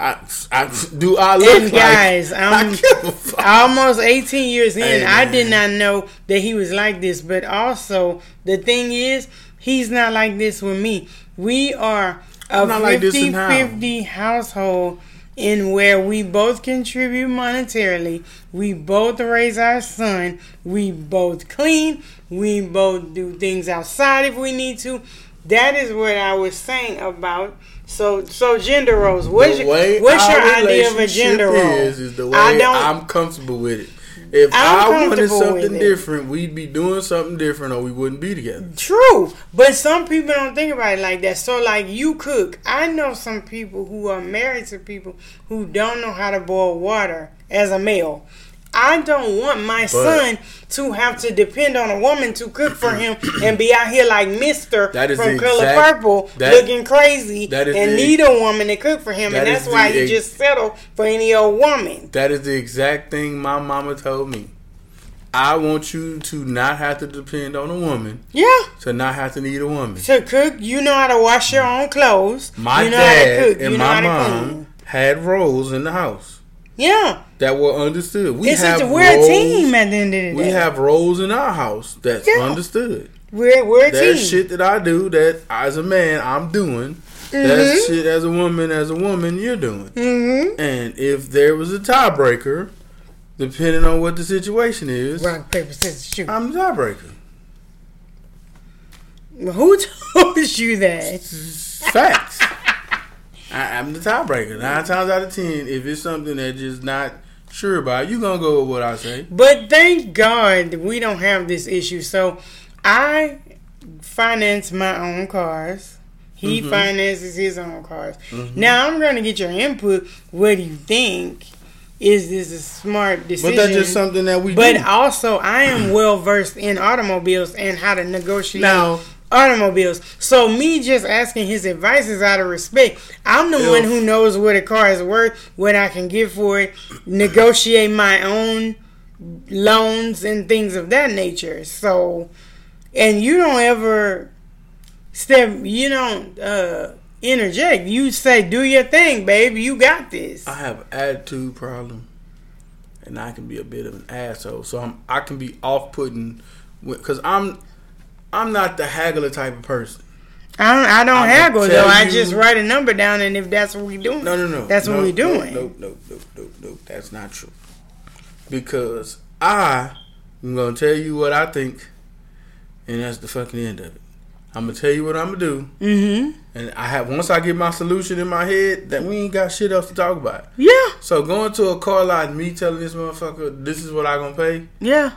I, I do I look And like? guys, I'm give a fuck. almost 18 years in. Hey, I did not know that he was like this, but also the thing is, he's not like this with me. We are a I'm not like this 50 in how? 50 household in where we both contribute monetarily. We both raise our son. We both clean. We both do things outside if we need to. That is what I was saying about. So, so gender roles. What's, your, what's your idea of a gender role? is is the way I don't. I'm comfortable with it. If I'm I wanted something different, we'd be doing something different, or we wouldn't be together. True, but some people don't think about it like that. So, like you cook, I know some people who are married to people who don't know how to boil water as a male, I don't want my son to have to depend on a woman to cook for him and be out here like Mister That is from the Color exact- Purple, that- looking crazy, that is and the- need a woman to cook for him, that and that's the why he just settled for any old woman. That is the exact thing my mama told me. I want you to not have to depend on a woman, Yeah, to not have to need a woman. to cook, you know how to wash your own clothes. My you know dad how to cook. and my mom had roles in the house Yeah, that were understood. We it's have just we're roles, a team at the end of the day. We have roles in our house that's Yeah. understood. we're we're a There's team. shit that I do that as a man I'm doing. Mm-hmm. That's shit as a woman, as a woman you're doing. Mm-hmm. And if there was a tiebreaker, depending on what the situation is, Rock paper scissors shoot. I'm the tiebreaker. Who told you that? Facts. I, I'm the tiebreaker. Nine times out of ten, if it's something that just not sure about, you gonna go with what I say. But thank God we don't have this issue. So I finance my own cars. He Mhm. finances his own cars. Mhm. Now I'm going to get your input. What do you think? Is this a smart decision? But that's just something that we But do. also, I am well versed in automobiles and how to negotiate Now, automobiles. So me just asking his advice is out of respect. I'm the If- one who knows what a car is worth, what I can get for it, negotiate my own loans and things of that nature. So, and you don't ever step, you don't uh, interject. You say, "Do your thing, baby. You got this." I have attitude problem, and I can be a bit of an asshole. So I'm, I can be off-putting because I'm I'm not the haggler type of person. I don't, I don't I haggle though. I just write a number down, and if that's what we doing, No, no, no. That's what we no, doing. No, no, no, no, no. That's not true. Because I am gonna tell you what I think, and that's the fucking end of it. I'm gonna tell you what I'm gonna do, Mm-hmm. and I have once I get my solution in my head, that we ain't got shit else to talk about. Yeah, So going to a car lot and me telling this motherfucker this is what I gonna pay, yeah.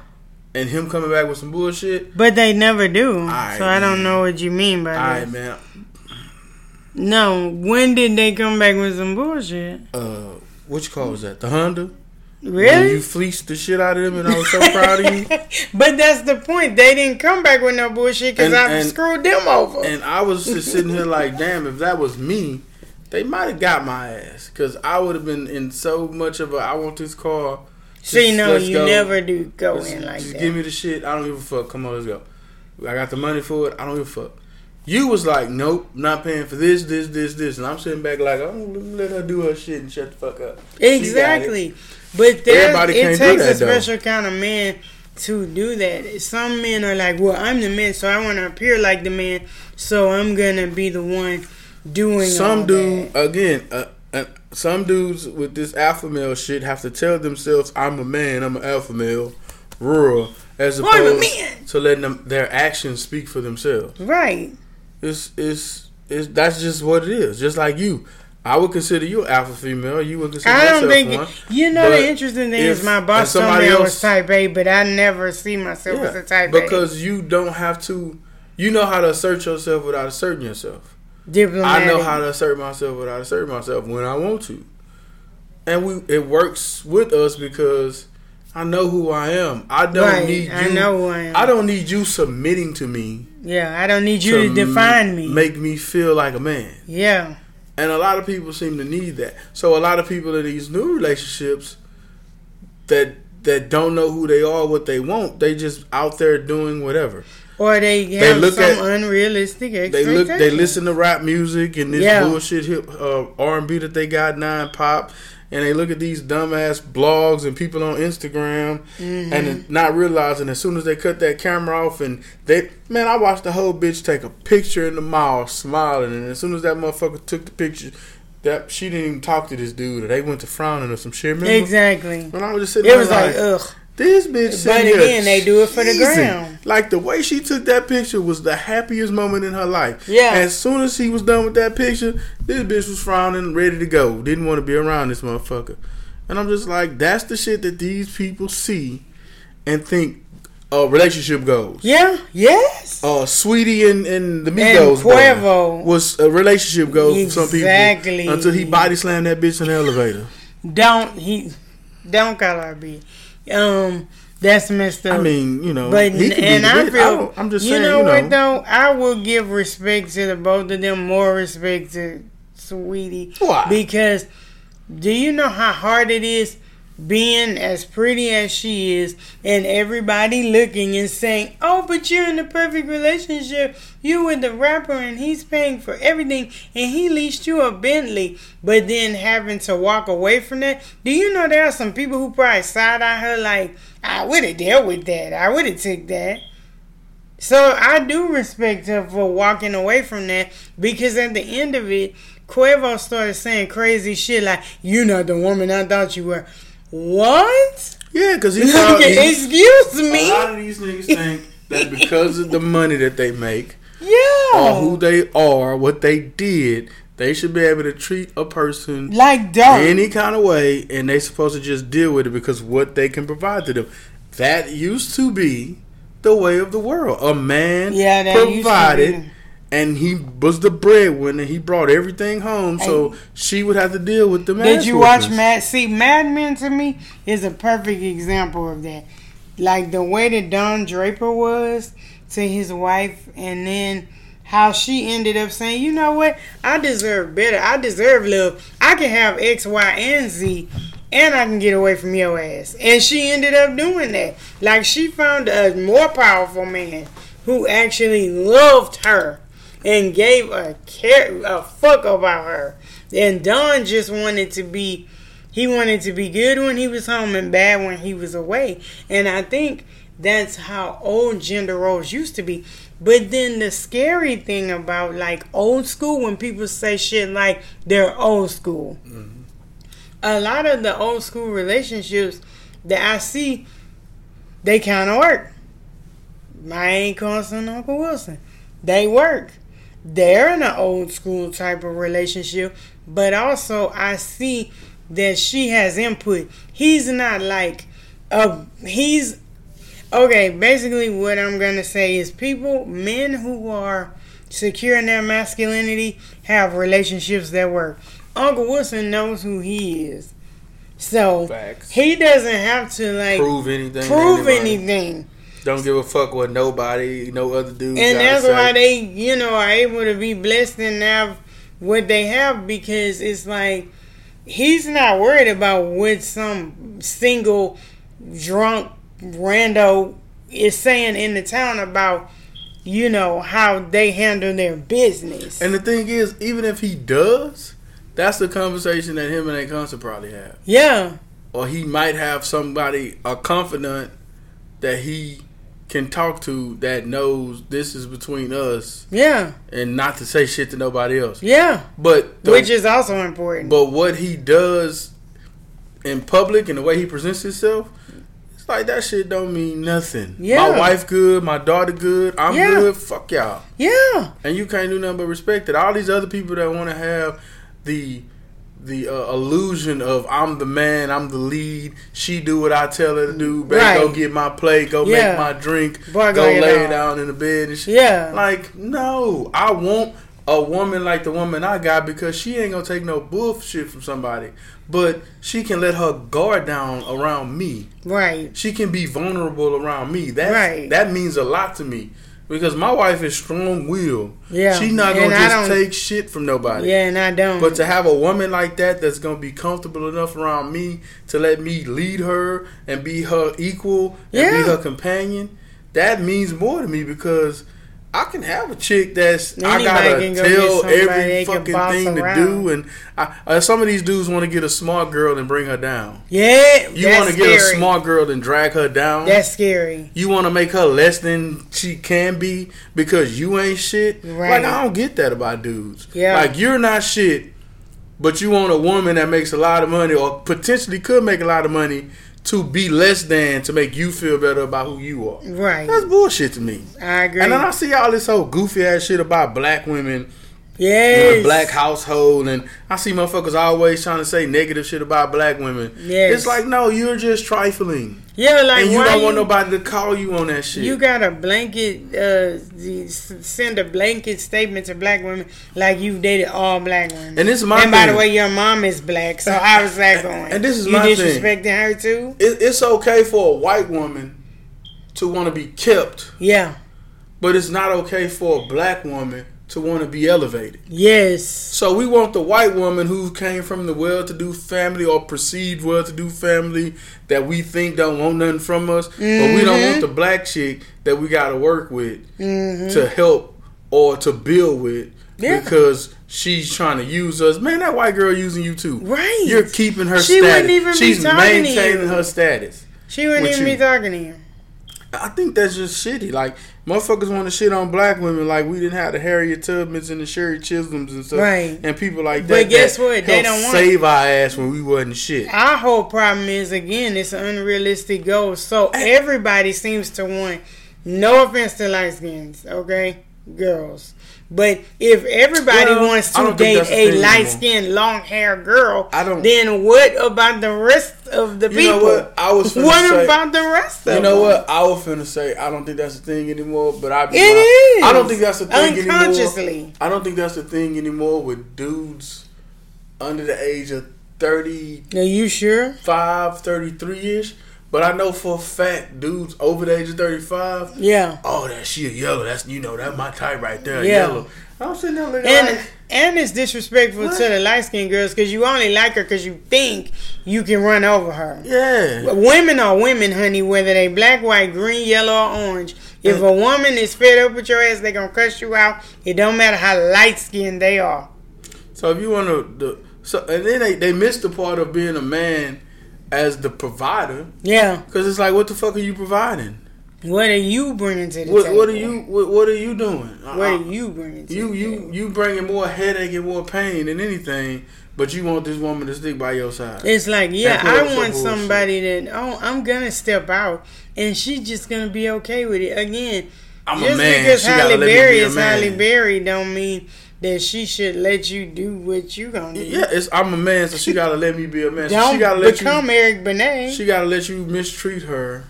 And him coming back with some bullshit. But they never do. Alright, so I don't man. know what you mean by All that. right, man. No, when did they come back with some bullshit? Uh, which car was that? The Honda. When Really? you fleeced the shit out of them, and I was so proud of you. but that's the point. They didn't come back with no bullshit because I and- screwed them over. And I was just sitting here like, damn, if that was me, they might have got my ass. Because I would have been in so much of a, I want this car. See, no, you go. never do go Just, in like just that. give me the shit. I don't give a fuck. Come on, let's go. I got the money for it. I don't give a fuck. You was like, nope, not paying for this, this, this, this. And I'm sitting back like, oh, let her do her shit and shut the fuck up. She got it. Exactly. But Everybody it takes a though. special kind of man to do that. Some men are like, well, I'm the man, so I want to appear like the man, so I'm going to be the one doing all Some dude, that. again, uh, uh, some dudes with this alpha male shit have to tell themselves, I'm a man, I'm an alpha male, rural, as opposed man. to letting them, their actions speak for themselves. Right. It's, it's, it's, that's just what it is. Just like you. I would consider you an alpha female. You would consider I don't think one. you know the interesting thing if- is my boss told me I was type A, but I never see myself as a type A. because you don't have to. You know how to assert yourself without asserting yourself. Diplomatic. I know how to assert myself without asserting myself when I want to, and we it works with us because I know who I am. I don't Right, need you. I know who I am. I don't need you submitting to me. Yeah, I don't need you to, define me. Make me feel like a man. yeah. And a lot of people seem to need that. So a lot of people in these new relationships that that don't know who they are, what they want, they just out there doing whatever. Or they have look some at- unrealistic They expectations. look, they listen to rap music and this Yeah. bullshit hip uh, R and B that they got nine pop, and they look at these dumbass blogs and people on Instagram, Mm-hmm. and not realizing as soon as they cut that camera off and they man, I watched the whole bitch take a picture in the mall smiling, and as soon as that motherfucker took the picture, that she didn't even talk to this dude, or they went to frowning or some shit. Remember? Exactly. When I was just sitting It there was like, like, ugh. This bitch. But again, they do it for the teasing. gram. Like the way she took that picture was the happiest moment in her life. Yeah. As soon as she was done with that picture, this bitch was frowning, ready to go. Didn't want to be around this motherfucker. And I'm just like, that's the shit that these people see and think a relationship goes. Yeah. Yes. Uh, Saweetie and, and the Migos Quavo. was a relationship goal for some Exactly. people until he body slammed that bitch in the elevator. Don't he? Don't call her B. Um, that's messed up. I mean, you know, But he could be and I feel don't- I'm just you saying, know you know, what though, I will give respect to the both of them, more respect to Saweetie Why? because do you know how hard it is being as pretty as she is and everybody looking and saying, "Oh, but you're in the perfect relationship. You with the rapper and he's paying for everything and he leased you a Bentley." But then having to walk away from that. Do you know there are some people who probably side eye her like, "I would have dealt with that. I would have took that." So I do respect her for walking away from that because at the end of it, Quavo started saying crazy shit like, "You're not the woman I thought you were." What? yeah, because he thought Excuse me. a lot of these niggas think that because of the money that they make Yeah. or who they are, what they did, they should be able to treat a person like dog. any kind of way, and they supposed to just deal with it because what they can provide to them. That used to be the way of the world. A man Yeah, that provided. And he was the breadwinner. He brought everything home, so she would have to deal with the. Did you watch Mad? See, Mad Men to me is a perfect example of that. Like the way that Don Draper was to his wife, and then how she ended up saying, "You know what? I deserve better. I deserve love. I can have X, Y, and Z." And I can get away from your ass. And she ended up doing that. Like she found a more powerful man who actually loved her and gave a care a fuck about her. And Don just wanted to be he wanted to be good when he was home and bad when he was away. And I think that's how old gender roles used to be. But then the scary thing about like old school when people say shit like they're old school. Mm-hmm. A lot of the old school relationships that I see, they kind of work. I ain't calling Uncle Wilson. They work they're in an old school type of relationship, but also I see that she has input. He's not like a he's okay, basically what I'm gonna say is people men who are secure in their masculinity have relationships that work. Uncle Wilson knows who he is. So Facts. he doesn't have to like prove anything? prove anything. Don't give a fuck what nobody, no other dude. and that's say. why they you know are able to be blessed and have what they have because it's like he's not worried about what some single drunk rando is saying in the town about you know how they handle their business And the thing is, even if he does, that's the conversation that him and A Concert probably have. yeah Or he might have somebody, a confidant that he can talk to that knows this is between us yeah and not to say shit to nobody else. yeah But the, which is also important but what he does in public and the way he presents himself, it's like that shit don't mean nothing. Yeah. My wife good, my daughter good, I'm Yeah. good, fuck y'all. yeah And you can't do nothing but respect it. All these other people that want to have the the uh, illusion of I'm the man, I'm the lead. She do what I tell her to do. Baby, Right. go get my plate, go Yeah. make my drink, Boy, go go lay down in the bed and shit. yeah Like, no, I want a woman like the woman I got because she ain't gonna take no bullshit from somebody. But she can let her guard down around me. right She can be vulnerable around me. That Right. that means a lot to me. Because my wife is strong willed. Yeah. She's not gonna I just take shit from nobody. yeah and i don't But to have a woman like that that's gonna be comfortable enough around me to let me lead her and be her equal and be her companion, that means more to me because I can have a chick that's I gotta go tell every fucking thing to do, and I, uh, some of these dudes want to get a smart girl and bring her down. yeah You want to get a smart girl and drag her down. that's scary You want to make her less than she can be because you ain't shit. Right. Like I don't get that about dudes. Yeah. Like you're not shit, but you want a woman that makes a lot of money or potentially could make a lot of money to be less than to make you feel better about who you are. right That's bullshit to me. i agree And then I see all this whole goofy ass shit about black women in Yes. black household, and I see motherfuckers always trying to say negative shit about black women. Yes. It's like, no, you're just trifling, Yeah, like and you don't want you- nobody to call you on that shit. You got a blanket, uh, send a blanket statement to black women like you've dated all black women. And this is my And by the way, your mom is black, so how is that going? And this is you my thing. disrespecting her too? it, it's okay for a white woman to want to be kept, Yeah. but it's not okay for a black woman to want to be elevated. Yes. So we want the white woman who came from the well-to-do family or perceived well-to-do family that we think don't want nothing from us, but we don't want mm-hmm. the black chick that we got to work with mm-hmm. to help or to build with Yeah. because she's trying to use us. Man, that white girl using you too. Right. You're keeping her She status. wouldn't even be she's to maintaining her status. She wouldn't even you. be talking to you. I think that's just shitty. Like motherfuckers want to shit on black women, like we didn't have the Harriet Tubmans and the Shirley Chisholms and stuff, Right. And people like that. But guess that what? They don't want- save our ass when we wasn't shit. Our whole problem is again, it's an unrealistic goal. So everybody seems to want. No offense to light skins, okay, girls. But if everybody Well, wants to date a light skinned, long haired girl, I don't- then what about the rest of the You people? know what? I was finna What say- about the rest of them? You know them? what? I was finna say I don't think that's the thing anymore, but I It is. I don't think that's the thing anymore. Unconsciously. I don't think that's the thing anymore with dudes under the age of thirty. Are you sure? Five, 33 ish. But I know for a fact, dudes over the age of 35, Yeah. oh, that she a yellow. That's you know that my type right there, Yeah. yellow. I'm sitting there looking at And like, and it's disrespectful What? to the light skinned girls because you only like her because you think you can run over her. yeah. Women are women, honey, whether they black, white, green, yellow, or orange. If a woman is fed up with your ass, they gonna cuss you out. It don't matter how light skinned they are. So if you want to, the so and then they they miss the part of being a man as the provider Yeah. because it's like, what the fuck are you providing? What are you bringing to the What, table? what are you what, what are you doing? What Uh, are you bringing to you you you bringing more headache and more pain than anything, but you want this woman to stick by your side. It's like, yeah, I want somebody that oh, I'm gonna step out, and she's just gonna be okay with it. Again, I'm just a man. because She Halle Berry is Halle. Berry, don't mean that she should let you do what you gonna do. Yeah, it's I'm a man, so she gotta let me be a man. Don't she gotta let become you. Eric Benet. She gotta let you mistreat her,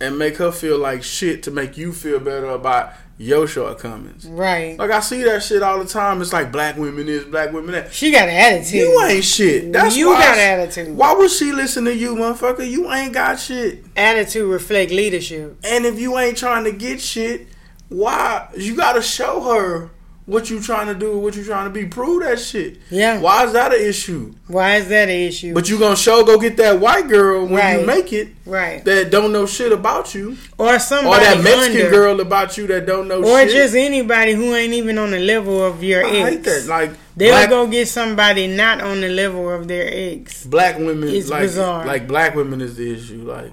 and make her feel like shit to make you feel better about your shortcomings. right. Like I see that shit all the time. It's like black women is black women that. She got an attitude. You ain't shit. That's You got attitude. Why would she listen to you, motherfucker? You ain't got shit. Attitude reflect leadership. And if you ain't trying to get shit, why you gotta show her what you trying to do, what you trying to be. Prove that shit. Yeah. Why is that an issue? Why is that an issue? But you gonna show go get that white girl when Right. you make it right. that don't know shit about you, Or somebody, or that Mexican under, girl about you that don't know or shit. just anybody who ain't even on the level of your I ex. hate that. Like They'll black, go get somebody not on the level of their ex. black women, It's like bizarre. like black women is the issue. Like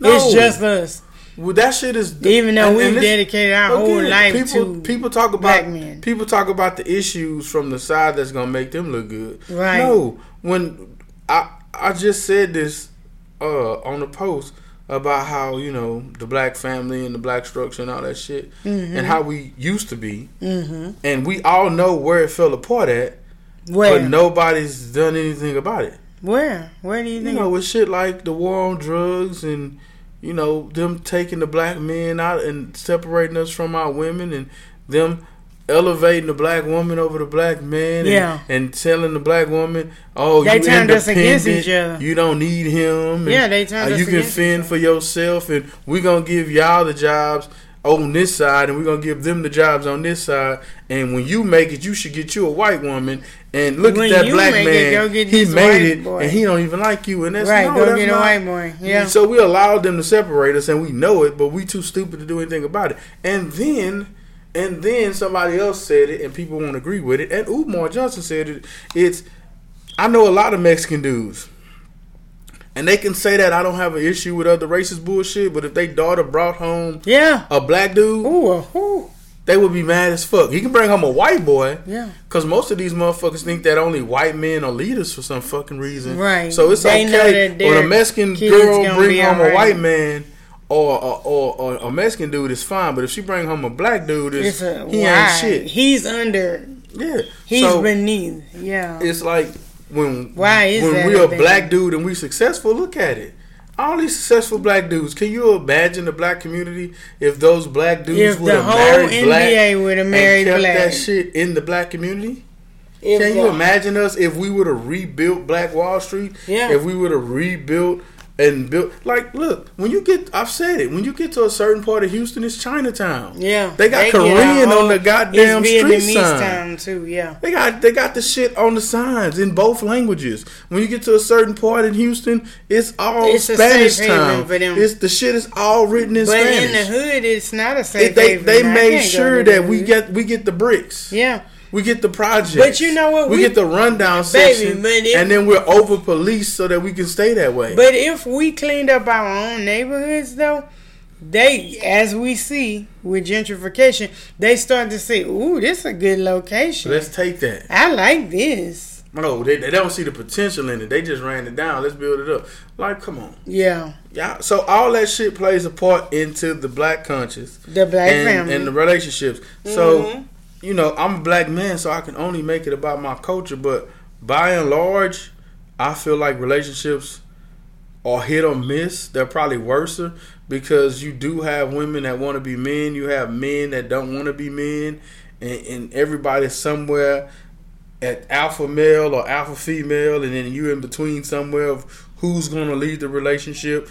It's just us. Well, that shit is Even though and- we've and dedicated our whole life people, to people talk black about men. people talk about the issues from the side that's gonna make them look good. Right. No, when I I just said this uh on the post about how you know the black family and the black structure and all that shit Mm-hmm. and how we used to be, and we all know where it fell apart at, Where? but nobody's done anything about it. Where? Where do you think? You know, with shit like the war on drugs and you know them taking the black men out and separating us from our women and them elevating the black woman over the black man and, Yeah. and telling the black woman, "Oh, They you turned us against each other. You don't need him. and, Yeah, they turned uh, us You can fend for yourself, and we're gonna give y'all the jobs." On this side, and we're gonna give them the jobs on this side. And when you make it, you should get you a white woman. And look When at that black man. it, he made it, boy. and he don't even like you. And that's right, no, go that's get a not- white boy. Yeah. so we allowed them to separate us, and we know it, but we too stupid to do anything about it. And then, and then somebody else said it, and people won't agree with it. And Umar Johnson said it. It's I know a lot of Mexican dudes, and they can say that I don't have an issue with other racist bullshit. But if they daughter brought home yeah. a black dude, Ooh, ooh. they would be mad as fuck. He can bring home a white boy. Yeah. Cause most of these motherfuckers think that only white men are leaders for some fucking reason. Right. So it's They okay when a Mexican girl bring home alright. a white man or or, or or a Mexican dude is fine, but if she bring home a black dude, It's it's, a he why? ain't shit. He's under Yeah, He's so beneath. Yeah. it's like when Why is when we're a thing? black dude and we successful. Look at it. All these successful black dudes. Can you imagine the black community if those black dudes would the have whole married black would have and kept black. that shit in the black community? If Can you imagine us if we would have rebuilt Black Wall Street? Yeah. If we would have rebuilt and built, like, look, when you get, I've said it, when you get to a certain part of Houston, it's Chinatown. Yeah. They got get Korean on the goddamn it's street sign. time too. Yeah. They got they got the shit on the signs in both languages. When you get to a certain part in Houston, it's all It's Spanish time. for them. It's the shit is all written in But Spanish. in the hood, it's not a They safe they, they made sure the that we get we get the bricks. Yeah. We get the project. But you know what? We, We- get the rundown Baby, section, if- and then we're over police so that we can stay that way. But if we cleaned up our own neighborhoods, though, they, as we see with gentrification, they start to say, "Ooh, this is a good location. Let's take that. I like this." No, they, they don't see the potential in it. They just ran it down. Let's build it up. Like, come on, Yeah, yeah. So all that shit plays a part into the black conscious the black and, family. and the relationships. So Mhm. You know, I'm a black man, so I can only make it about my culture. But by and large, I feel like relationships are hit or miss. They're probably worse because you do have women that want to be men. You have men that don't want to be men, and, and everybody's somewhere at alpha male or alpha female, and then you're in between somewhere of who's going to lead the relationship.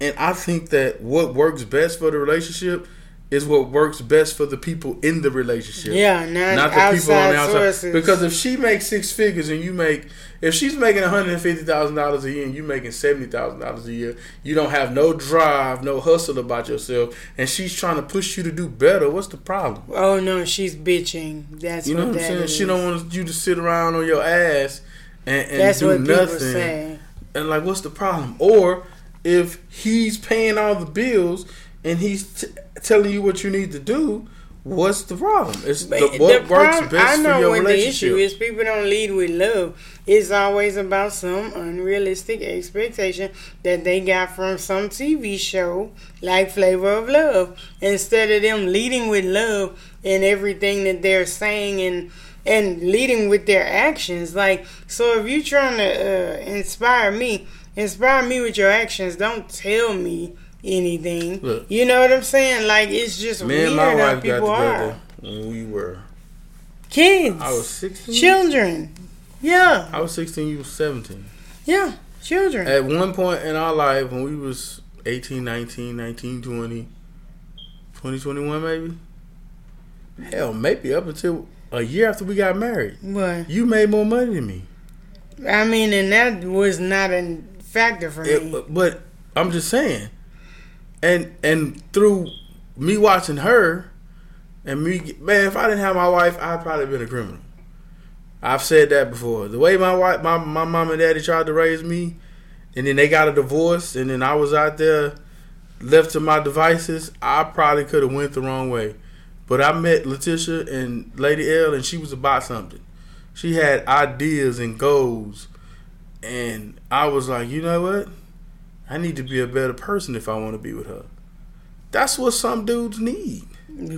And I think that what works best for the relationship is what works best for the people in the relationship. yeah, not, Not the people on the outside. sources. Because if she makes six figures and you make, if she's making one hundred and fifty thousand dollars a year and you making seventy thousand dollars a year, you don't have no drive, no hustle about yourself, and she's trying to push you to do better. What's the problem? oh no, she's bitching. That's You know what what I'm saying? is. She don't want you to sit around on your ass and, and That's do what people nothing. say. And like, what's the problem? Or if he's paying all the bills and he's t- telling you what you need to do, what's the problem? It's the, what the works best I know for your what the relationship. issue is. People don't lead with love. It's always about some unrealistic expectation that they got from some TV show like Flavor of Love. Instead of them leading with love and everything that they're saying and and leading with their actions. Like so, if you're trying to uh, inspire me, inspire me with your actions. Don't tell me anything. Look. you know what I'm saying? Like it's just Me and weird my how wife got people together are. when we were. Kids. I was 16. Children. Yeah. I was 16. You were 17. Yeah. Children. At one point in our life, when we was 18, 19, 19, 20, 20, 21 maybe. Hell, maybe up until a year after we got married. What? You made more money than me. I mean, and that was not a factor for me. It- but I'm just saying, and and through me watching her, and me, man, if I didn't have my wife, I'd probably been a criminal. I've said that before. The way my wife, my my mom and daddy tried to raise me, and then they got a divorce, and then I was out there left to my devices. I probably could have went the wrong way, but I met Letitia and Lady L, and she was about something. She had ideas and goals, and I was like, you know what? I need to be a better person if I want to be with her. That's what some dudes need.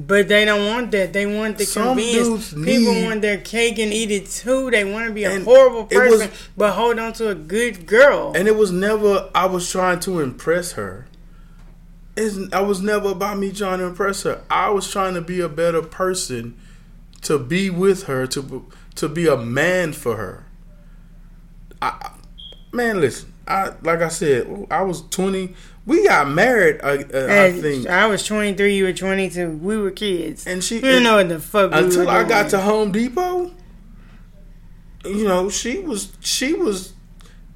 but they don't want that. They want the Some convenience. People want their cake and eat it too. They want to be a horrible it was- person, but hold on to a good girl. And it was never I was trying to impress her. It's, I was never about me trying to impress her. I was trying to be a better person to be with her, to to be a man for her. I, man, listen. I like I said, I was twenty. We got married. I, uh, I think, I was 23, you were 22. We were kids. and she You didn't know what the fuck we until were I got to Home Depot. You know, she was she was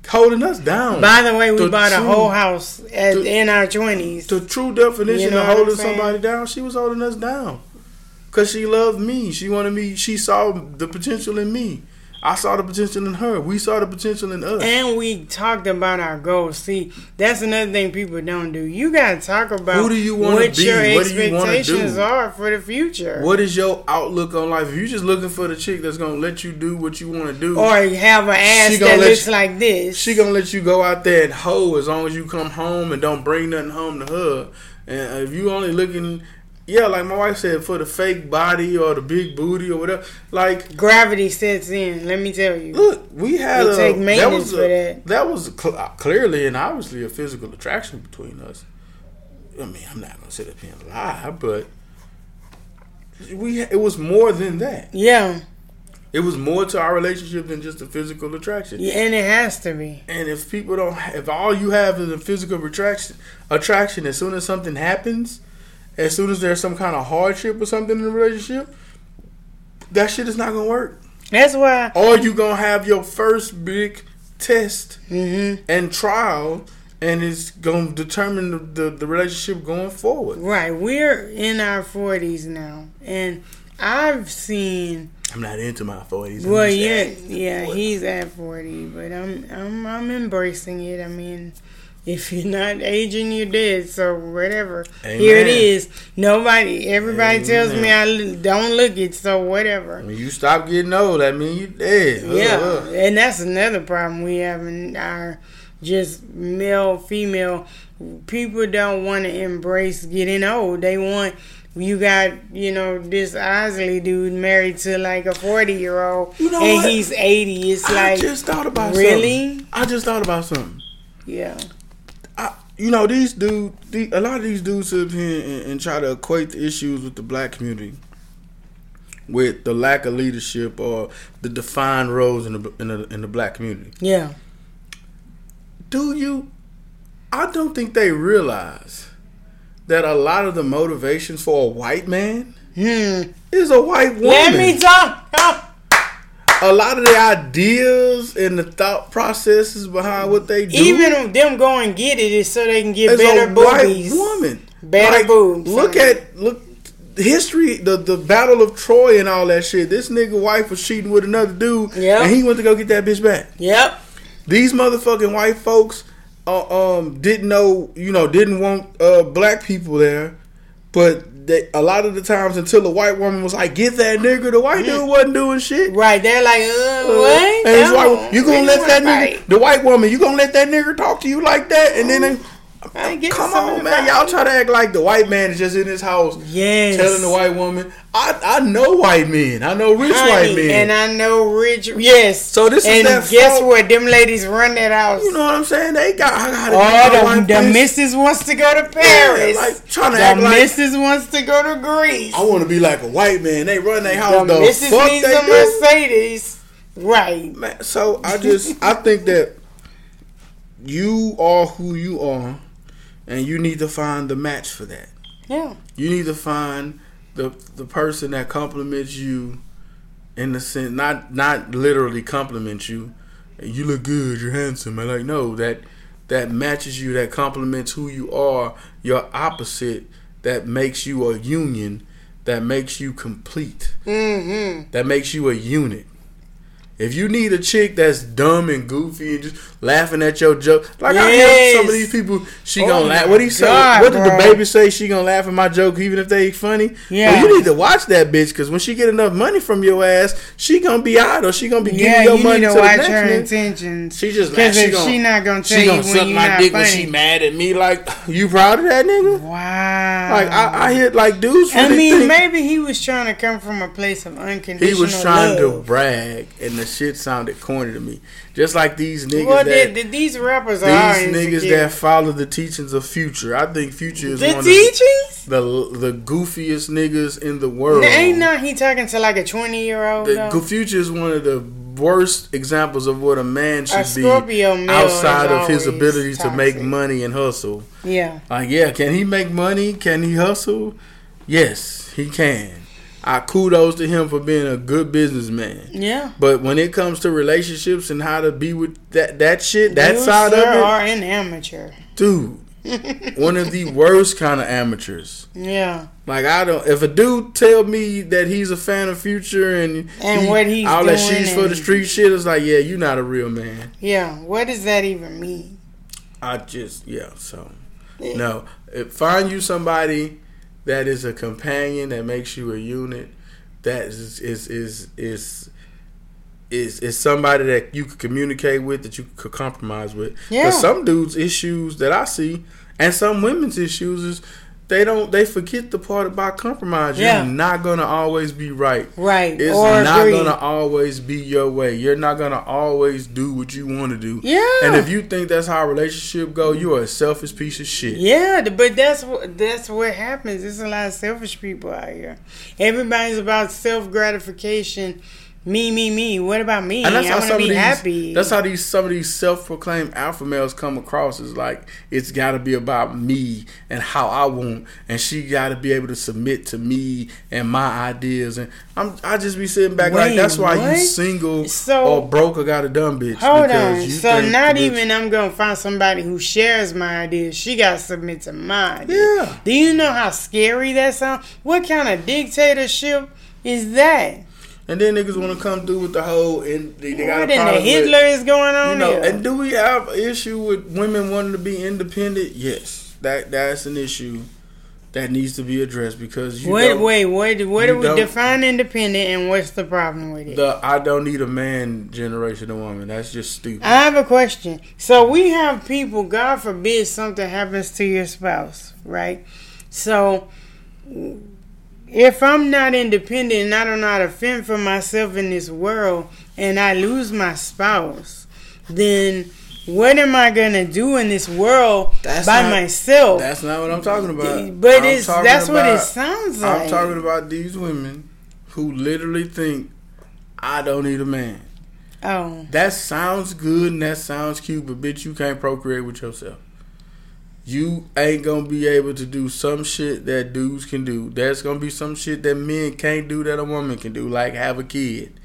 holding us down. By the way, we The bought a whole house at, the- in our 20s. the true definition You know of holding somebody down, she was holding us down. Cause she loved me. She wanted me. She saw the potential in me. I saw the potential in her. We saw the potential in us. And we talked about our goals. See, that's another thing people don't do. You gotta talk about Who do you wanna what be? your What you expectations do? are for the future. what is your outlook on life? If you're just looking for the chick that's gonna let you do what you want to do, or have an ass that looks you- like this. she gonna let you go out there and hoe as long as you come home and don't bring nothing home to her. And if you only looking yeah, like my wife said, for the fake body or the big booty or whatever. Like Gravity sets in. Let me tell you. Look, we had You a, take that maintenance was a, for that. That was cl- clearly and obviously a physical attraction between us. I mean, I'm not gonna sit up here and lie, but we it was more than that. Yeah. It was more to our relationship than just a physical attraction. yeah, and it has to be. And if people don't, if all you have is a physical attraction, attraction, as soon as something happens, as soon as there's some kind of hardship or something in the relationship, that shit is not gonna work. That's why. Or you gonna have your first big test hmm and trial, and it's gonna determine the, the, the relationship going forward. Right. We're in our forties now, and I've seen. I'm not into my forties. Well, yeah, yeah, he's at forty, but I'm I'm I'm embracing it. I mean, if you're not aging, you're dead. So whatever. Here it is. Nobody, everybody tells me I don't look it. So whatever. when you stop getting old, that mean you're dead. Yeah, and that's another problem we have in our just male female. People don't want to embrace getting old. They want you got you know this Osley dude married to like a forty year old, You know and what? he's eighty. It's I like just thought about really, something. I just thought about something. yeah, I, you know, these dudes, the, a lot of these dudes sit up here and, and try to equate the issues with the black community with the lack of leadership or the defined roles in the in the, in the black community. yeah, Do you? I don't think they realize that a lot of the motivations for a white man hmm. is a white woman. Let me talk. A lot of the ideas and the thought processes behind what they do. Even them go and get it is so they can get better a boobies. woman. Better boobs, Look at look history, the the Battle of Troy and all that shit. This nigga wife was cheating with another dude, Yep. and he went to go get that bitch back. Yep. These motherfucking white folks, uh, um, didn't know, you know, didn't want uh black people there, but. They, a lot of the times until the white woman was like, "Get that nigga," the white dude wasn't doing shit. Right. They're like, uh, what? And his No, wife, you gonna let that nigga, the white woman, you gonna let that nigga talk to you like that? And then, they, Get come on, man, y'all try to act like the white man is just in his house Yes. telling the white woman. I I know white men, I know rich white men. And I know rich. Yes. So this is and that guess fault- what? Them ladies run that house. you know what I'm saying? They got I gotta Oh, the, the missus wants to go to Paris. like, trying to the act like- missus wants to go to Greece. I want to be like a white man. They run their house. the The, missus fuck needs they a do? Mercedes. Right. Man, so I just I think that you are who you are, and you need to find the match for that. Yeah. You need to find the the person that compliments you in the sense not not literally compliment you. You look good, you're handsome. I like no that that matches you, that complements who you are, your opposite, that makes you a union, that makes you complete, Mm-hmm. that makes you a unit. If you need a chick that's dumb and goofy and just laughing at your joke, like I hear some of these people, she Oh gonna laugh. What he say? What did the baby say? She gonna laugh at my joke even if they funny. Oh, yeah. Well, you need to watch that bitch because when she get enough money from your ass, she gonna be out or she gonna be giving Yeah, your you money need to to the watch next her nigga. intentions. She just. Because She if gonna, she not gonna tell she you gonna when suck you my dick funny. when she mad at me. Like you proud of that nigga? Wow. Like I, I hit like dudes. I mean, maybe he was trying to come from a place of unconditional he was trying to brag, and the shit sounded corny to me. Just like these niggas Well, that the, the, these rappers these are niggas that follow the teachings of Future. I think Future is the one of teachings. the the goofiest niggas in the world. Ain't not he talking to like a twenty year old? The Go- Future is one of the worst examples of what a man should be outside of his ability to make money and hustle. Yeah, Like, yeah, can he make money? Can he hustle? Yes, he can. I kudos to him for being a good businessman. yeah. But when it comes to relationships and how to be with that that shit, that You, side of it, are an amateur. dude, one of the worst kind of amateurs. Yeah, Like I don't. If a dude tell me that he's a fan of Future and And what he's all that she's for the street shit, it's like yeah, you're not a real man. yeah. What does that even mean? I just yeah. So no, find you somebody that is a companion that makes you a unit. That is is is is. Is, is somebody that you could communicate with that you could compromise with? Yeah. But some dudes' issues that I see, and some women's issues is they don't they forget the part about compromise. Yeah. You're not gonna always be right. Right. It's or not agree. gonna always be your way. You're not gonna always do what you want to do. Yeah. And if you think that's how a relationship go, you are a selfish piece of shit. Yeah, but that's what that's what happens. There's a lot of selfish people out here. Everybody's about self gratification. Me, me, me. What about me? And that's I how want to some be of these happy. that's how these some of these self-proclaimed alpha males come across is like it's got to be about me and how I want, and she got to be able to submit to me and my ideas. And I'm I just be sitting back like that's why what? you single So- or broke or got a dumb bitch. Hold on. So not bitch- even I'm gonna find somebody who shares my ideas. She got to submit to mine. Yeah. Do you know how scary that sounds? What kind of dictatorship is that? And then niggas want to come through with the whole and they, they got a the problem with- Hitler is going on You know, here? and do we have an issue with women wanting to be independent? Yes, that that's an issue that needs to be addressed because you wait, wait. What do we define independent, and what's the problem with it? the I don't need a man generation of woman. That's just stupid. I have a question. So we have people, God forbid something happens to your spouse, right? So if I'm not independent and I don't know how to fend for myself in this world and I lose my spouse, then what am I gonna do in this world That's by not- myself? That's not what I'm talking about. But I'm it's that's what it sounds like. I'm talking about these women who literally think I don't need a man. Oh, That sounds good and that sounds cute, but bitch, you can't procreate with yourself. You ain't gonna be able to do some shit that dudes can do. There's gonna be some shit that men can't do that a woman can do, like have a kid.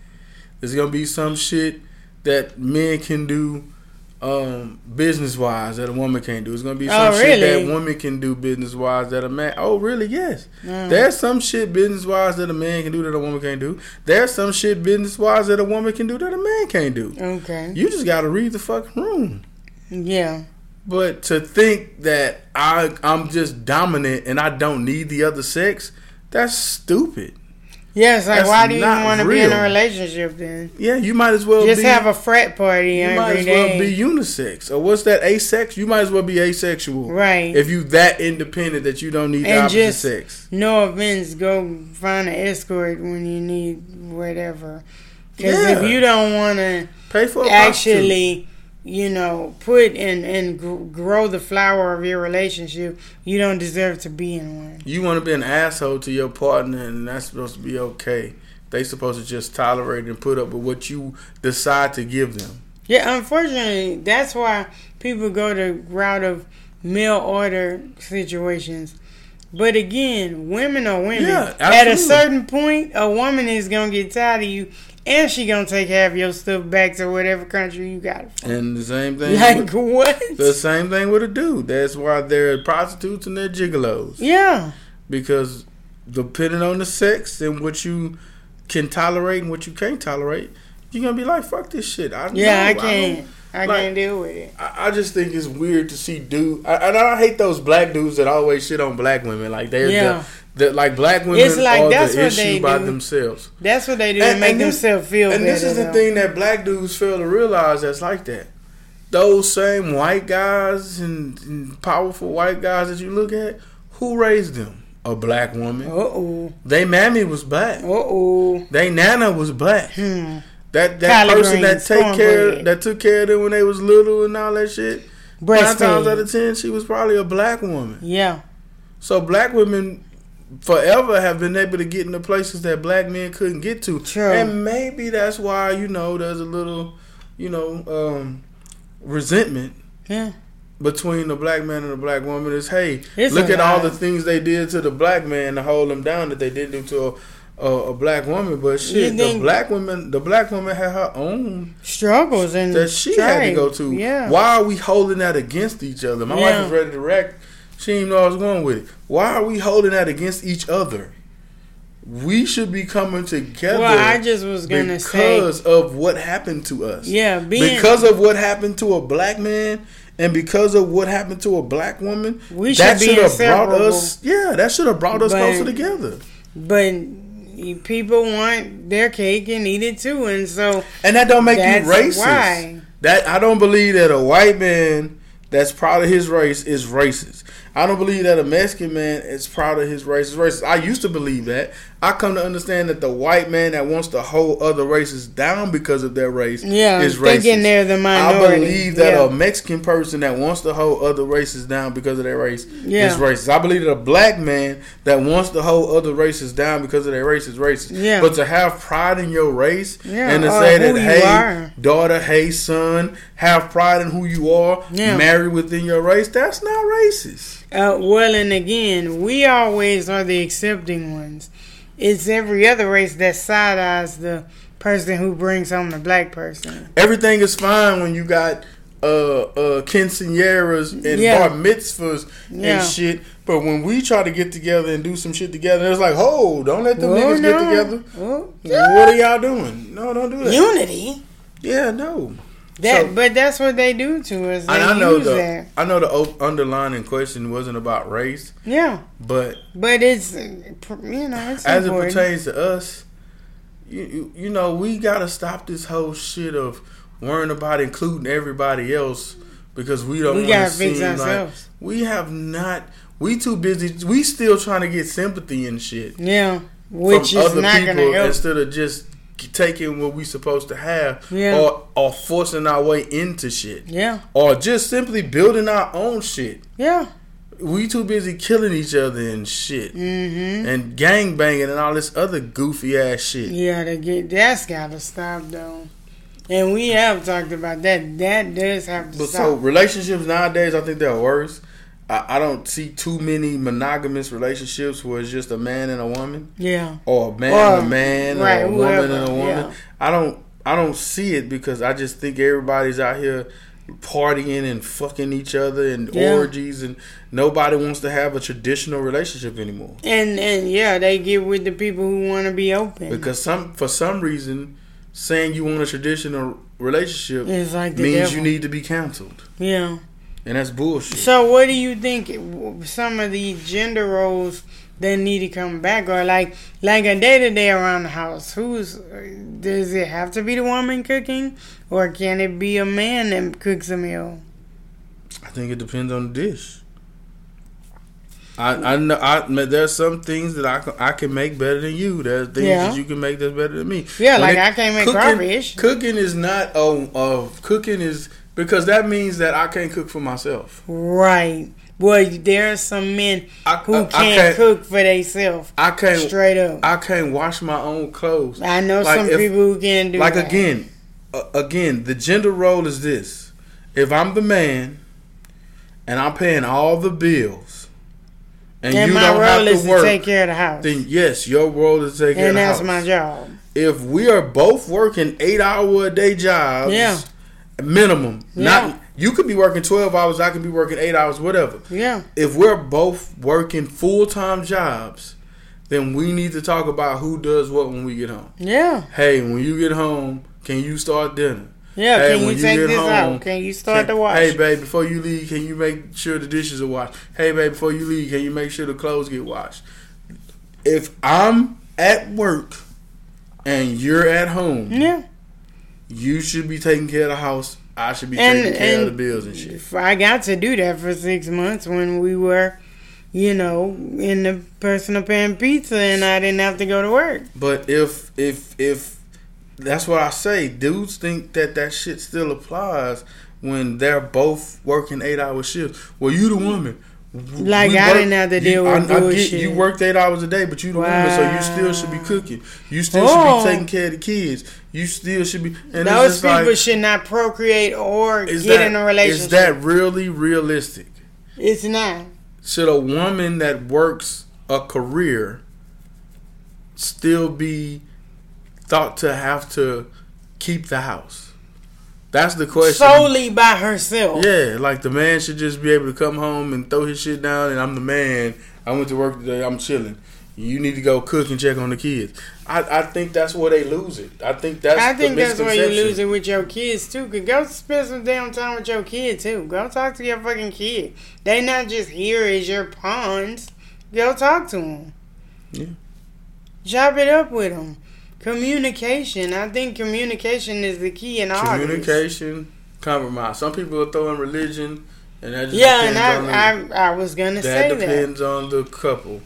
There's gonna be some shit that men can do um business wise that a woman can't do. There's gonna be some Oh, shit really? that woman can do business wise that a man oh really yes. Mm. There's some shit business wise that a man can do that a woman can't do. There's some shit business wise that a woman can do that a man can't do. okay. You just gotta read the fucking room. Yeah. But to think that I I'm just dominant and I don't need the other sex, that's stupid. Yeah, it's like That's why do you want to be in a relationship then? Yeah, you might as well Just be have a frat party you every might as day. well be unisex. Or what's that asex? You might as well be asexual. Right. If you that independent that you don't need the opposite just- sex. no offense, go find an escort when you need whatever. Because Yeah. if you don't want to Pay for a prostitute. You know, put and and grow the flower of your relationship, you don't deserve to be in one. You want to be an asshole to your partner, and that's supposed to be okay. They supposed to just tolerate and put up with what you decide to give them. Yeah, unfortunately, that's why people go the route of mail order situations. But again, women are women. Yeah, At a certain point, a woman is gonna get tired of you, and she gonna take half your stuff back to whatever country you got it from. And the same thing. Like with, what? the same thing with a dude. That's why they're prostitutes and they're gigolos. Yeah, because depending on the sex and what you can tolerate and what you can't tolerate, you're gonna be like, "Fuck this shit." I yeah, I can't. don't- I, like- can't deal with it. I, I just think it's weird to see dude. I, and I hate those black dudes that always shit on black women. Like they're Yeah. the, the like black women It's like are that's the what issue they by do. themselves. That's what they do to make and this- themselves feel And this is the thing that black dudes fail to realize that's like that. Those same white guys and, and powerful white guys that you look at, who raised them? A black woman. Uh oh. They mammy was black. Uh oh. They nana was black. Hmm. That that Collard person that take care cornbread. that took care of them when they was little and all that shit. Nine times out of ten, she was probably a black woman. Yeah. So black women forever have been able to get into places that black men couldn't get to. True. And maybe that's why, you know, there's a little, you know, um, resentment Yeah. between the black man and the black woman is hey, It's look at all the things they did to the black man to hold him down that they didn't do to a, a, a black woman. But shit, the black woman, the black woman had her own Struggles and that she had to go to. Yeah. Why are we holding that against each other? My Yeah. wife is ready to wreck. She didn't know I was going with it. Why are we holding that against each other? We should be coming together Well, I just was gonna say, because of what happened to us. yeah, Because of what happened to a black man and because of what happened to a black woman, We that should have brought us. Yeah, that should have brought us But- closer together. but people want their cake and eat it too, and so And that don't make you racist. why. That I don't believe that a white man that's proud of his race is racist. I don't believe that a Mexican man is proud of his race. I used to believe that. I come to understand that the white man that wants to hold other races down because of their race Yeah, is racist. thinking they're the minority. I believe that yeah. a Mexican person that wants to hold other races down because of their race Yeah. is racist. I believe that a black man that wants to hold other races down because of their race is racist. Yeah. But to have pride in your race Yeah, and to or say that, hey, are. daughter, hey, son, have pride in who you are, Yeah. marry within your race, that's not racist. Uh, well, and again, we always are the accepting ones. It's every other race that side eyes the person who brings home the black person. Everything is fine when you got uh uh quinceañeras and Yeah. bar mitzvahs Yeah. and shit. But when we try to get together and do some shit together, it's like, oh, don't let them Oh, niggas no. get together. Oh, What are y'all doing? No, don't do that. Unity. yeah, no. That, So- but that's what they do to us. They And I know the that. I know the underlining question wasn't about race, Yeah, but but it's you know it's as important. it pertains to us, you, you you know we gotta stop this whole shit of worrying about including everybody else because we don't. we gotta fix seem like- ourselves. we have not. We too busy. We still trying to get sympathy and shit yeah, which is not gonna help. instead of just taking what we supposed to have Yeah. or or forcing our way into shit Yeah, or just simply building our own shit. yeah. We too busy killing each other and shit Mm-hmm. and gang banging and all this other goofy ass shit. Yeah, to get that's gotta stop though. And we have talked about that. That does have to But stop. so relationships nowadays, I think they're worse. I, I don't see too many monogamous relationships where it's just a man and a woman, yeah, or a man Or- and a man, right, or a whoever, woman and a woman. yeah. I don't, I don't see it because I just think everybody's out here partying and fucking each other and Yeah. orgies, and nobody wants to have a traditional relationship anymore. and and yeah, they get with the people who want to be open. Because some, for some reason, saying you want a traditional relationship like means devil. you need to be canceled, yeah. And that's bullshit. So what do you think some of the gender roles that need to come back or like like a day to day around the house? Who's does it have to be the woman cooking or can it be a man that cooks a meal? I think it depends on the dish. I I know I there's some things that I can, I can make better than you. There's things Yeah. that you can make that's better than me. Yeah, When like it- I can't make cooking, crawfish. Cooking is not a, a cooking is because that means that I can't cook for myself. Right. Well, there are some men I, who I- I can't, cook for themselves. I can't. Straight up. I can't wash my own clothes. I know Like, some if- people who can do like that. again, uh, again, the gender role is this: if I'm the man and I'm paying all the bills, and, And you my don't have role to is to work, take care of the house. then yes, your role is to take care of the house. and that's my job. If we are both working eight hour a day jobs, Yeah. Minimum. Yeah. Not you could be working twelve hours, I could be working eight hours, whatever. Yeah. If we're both working full time jobs, then we need to talk about who does what when we get home. Yeah. Hey, when you get home, can you start dinner? Yeah. Hey, can you you take this home, out? Can you start Can- the wash? Hey, babe, before you leave, can you make sure the dishes are washed? Hey, babe, before you leave, can you make sure the clothes get washed? If I'm at work and you're at home, yeah. You should be taking care of the house. I should be And- taking care of the bills and shit. I got to do that for six months when we were, you know, in the personal pan pizza and I didn't have to go to work. But if if if that's what I say, dudes think that that shit still applies when they're both working eight hour shifts. Well, you the woman. Like, I didn't have to deal with I, I get you worked eight hours a day, but you the woman, so you still should be cooking. You still Oh. should be oh. taking care of the kids. You still should be. And Those people like, should not procreate or get that, in a relationship. Is that really realistic? it's not. should a woman that works a career still be thought to have to keep the house? That's the question. Solely by herself. Yeah, like the man should just be able to come home and throw his shit down, and I'm the man. I went to work today. I'm chilling. You need to go cook and check on the kids. I, I think that's where they lose it. I think that's I think that's where you lose it with your kids too. Cause go spend some damn time with your kid too. Go talk to your fucking kid. They not just here as your pawns. Go talk to them. Yeah. Chop it up with them. Communication. I think communication is the key in all. Communication, compromise. Some people are throwing religion And that just Yeah, and depends on the- I, I I was gonna say that that. depends on the couple.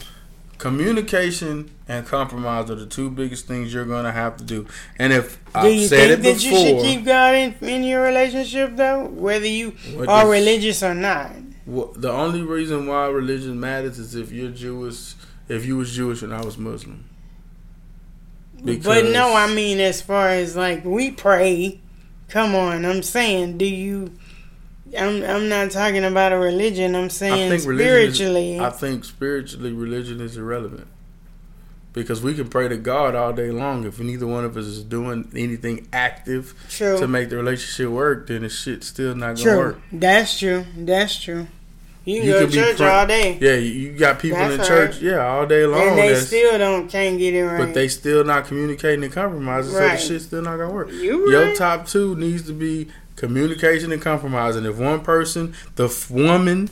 Communication and compromise are the two biggest things you're gonna have to do. And if Do I've you said think it that before, you should keep God in, in your relationship though, whether you are religious or not? wh- the only reason why religion matters is if you're Jewish, if you was Jewish and I was Muslim. But no, I mean as far as like we pray. Come on, I'm saying, do you? I'm I'm not talking about a religion. I'm saying is- spiritually. I think spiritually, religion is irrelevant because we can pray to God all day long. If neither one of us is doing anything active true. to make the relationship work, then the shit's still not gonna True. work. That's true. That's true. You can You go to church all day, Yeah, you got people in That's church, right. yeah, all day long. and they still don't can't get it right. but they still not communicating and compromising, so the shit's still not gonna work. you Your right. top two needs to be communication and compromising. If one person, the f- woman,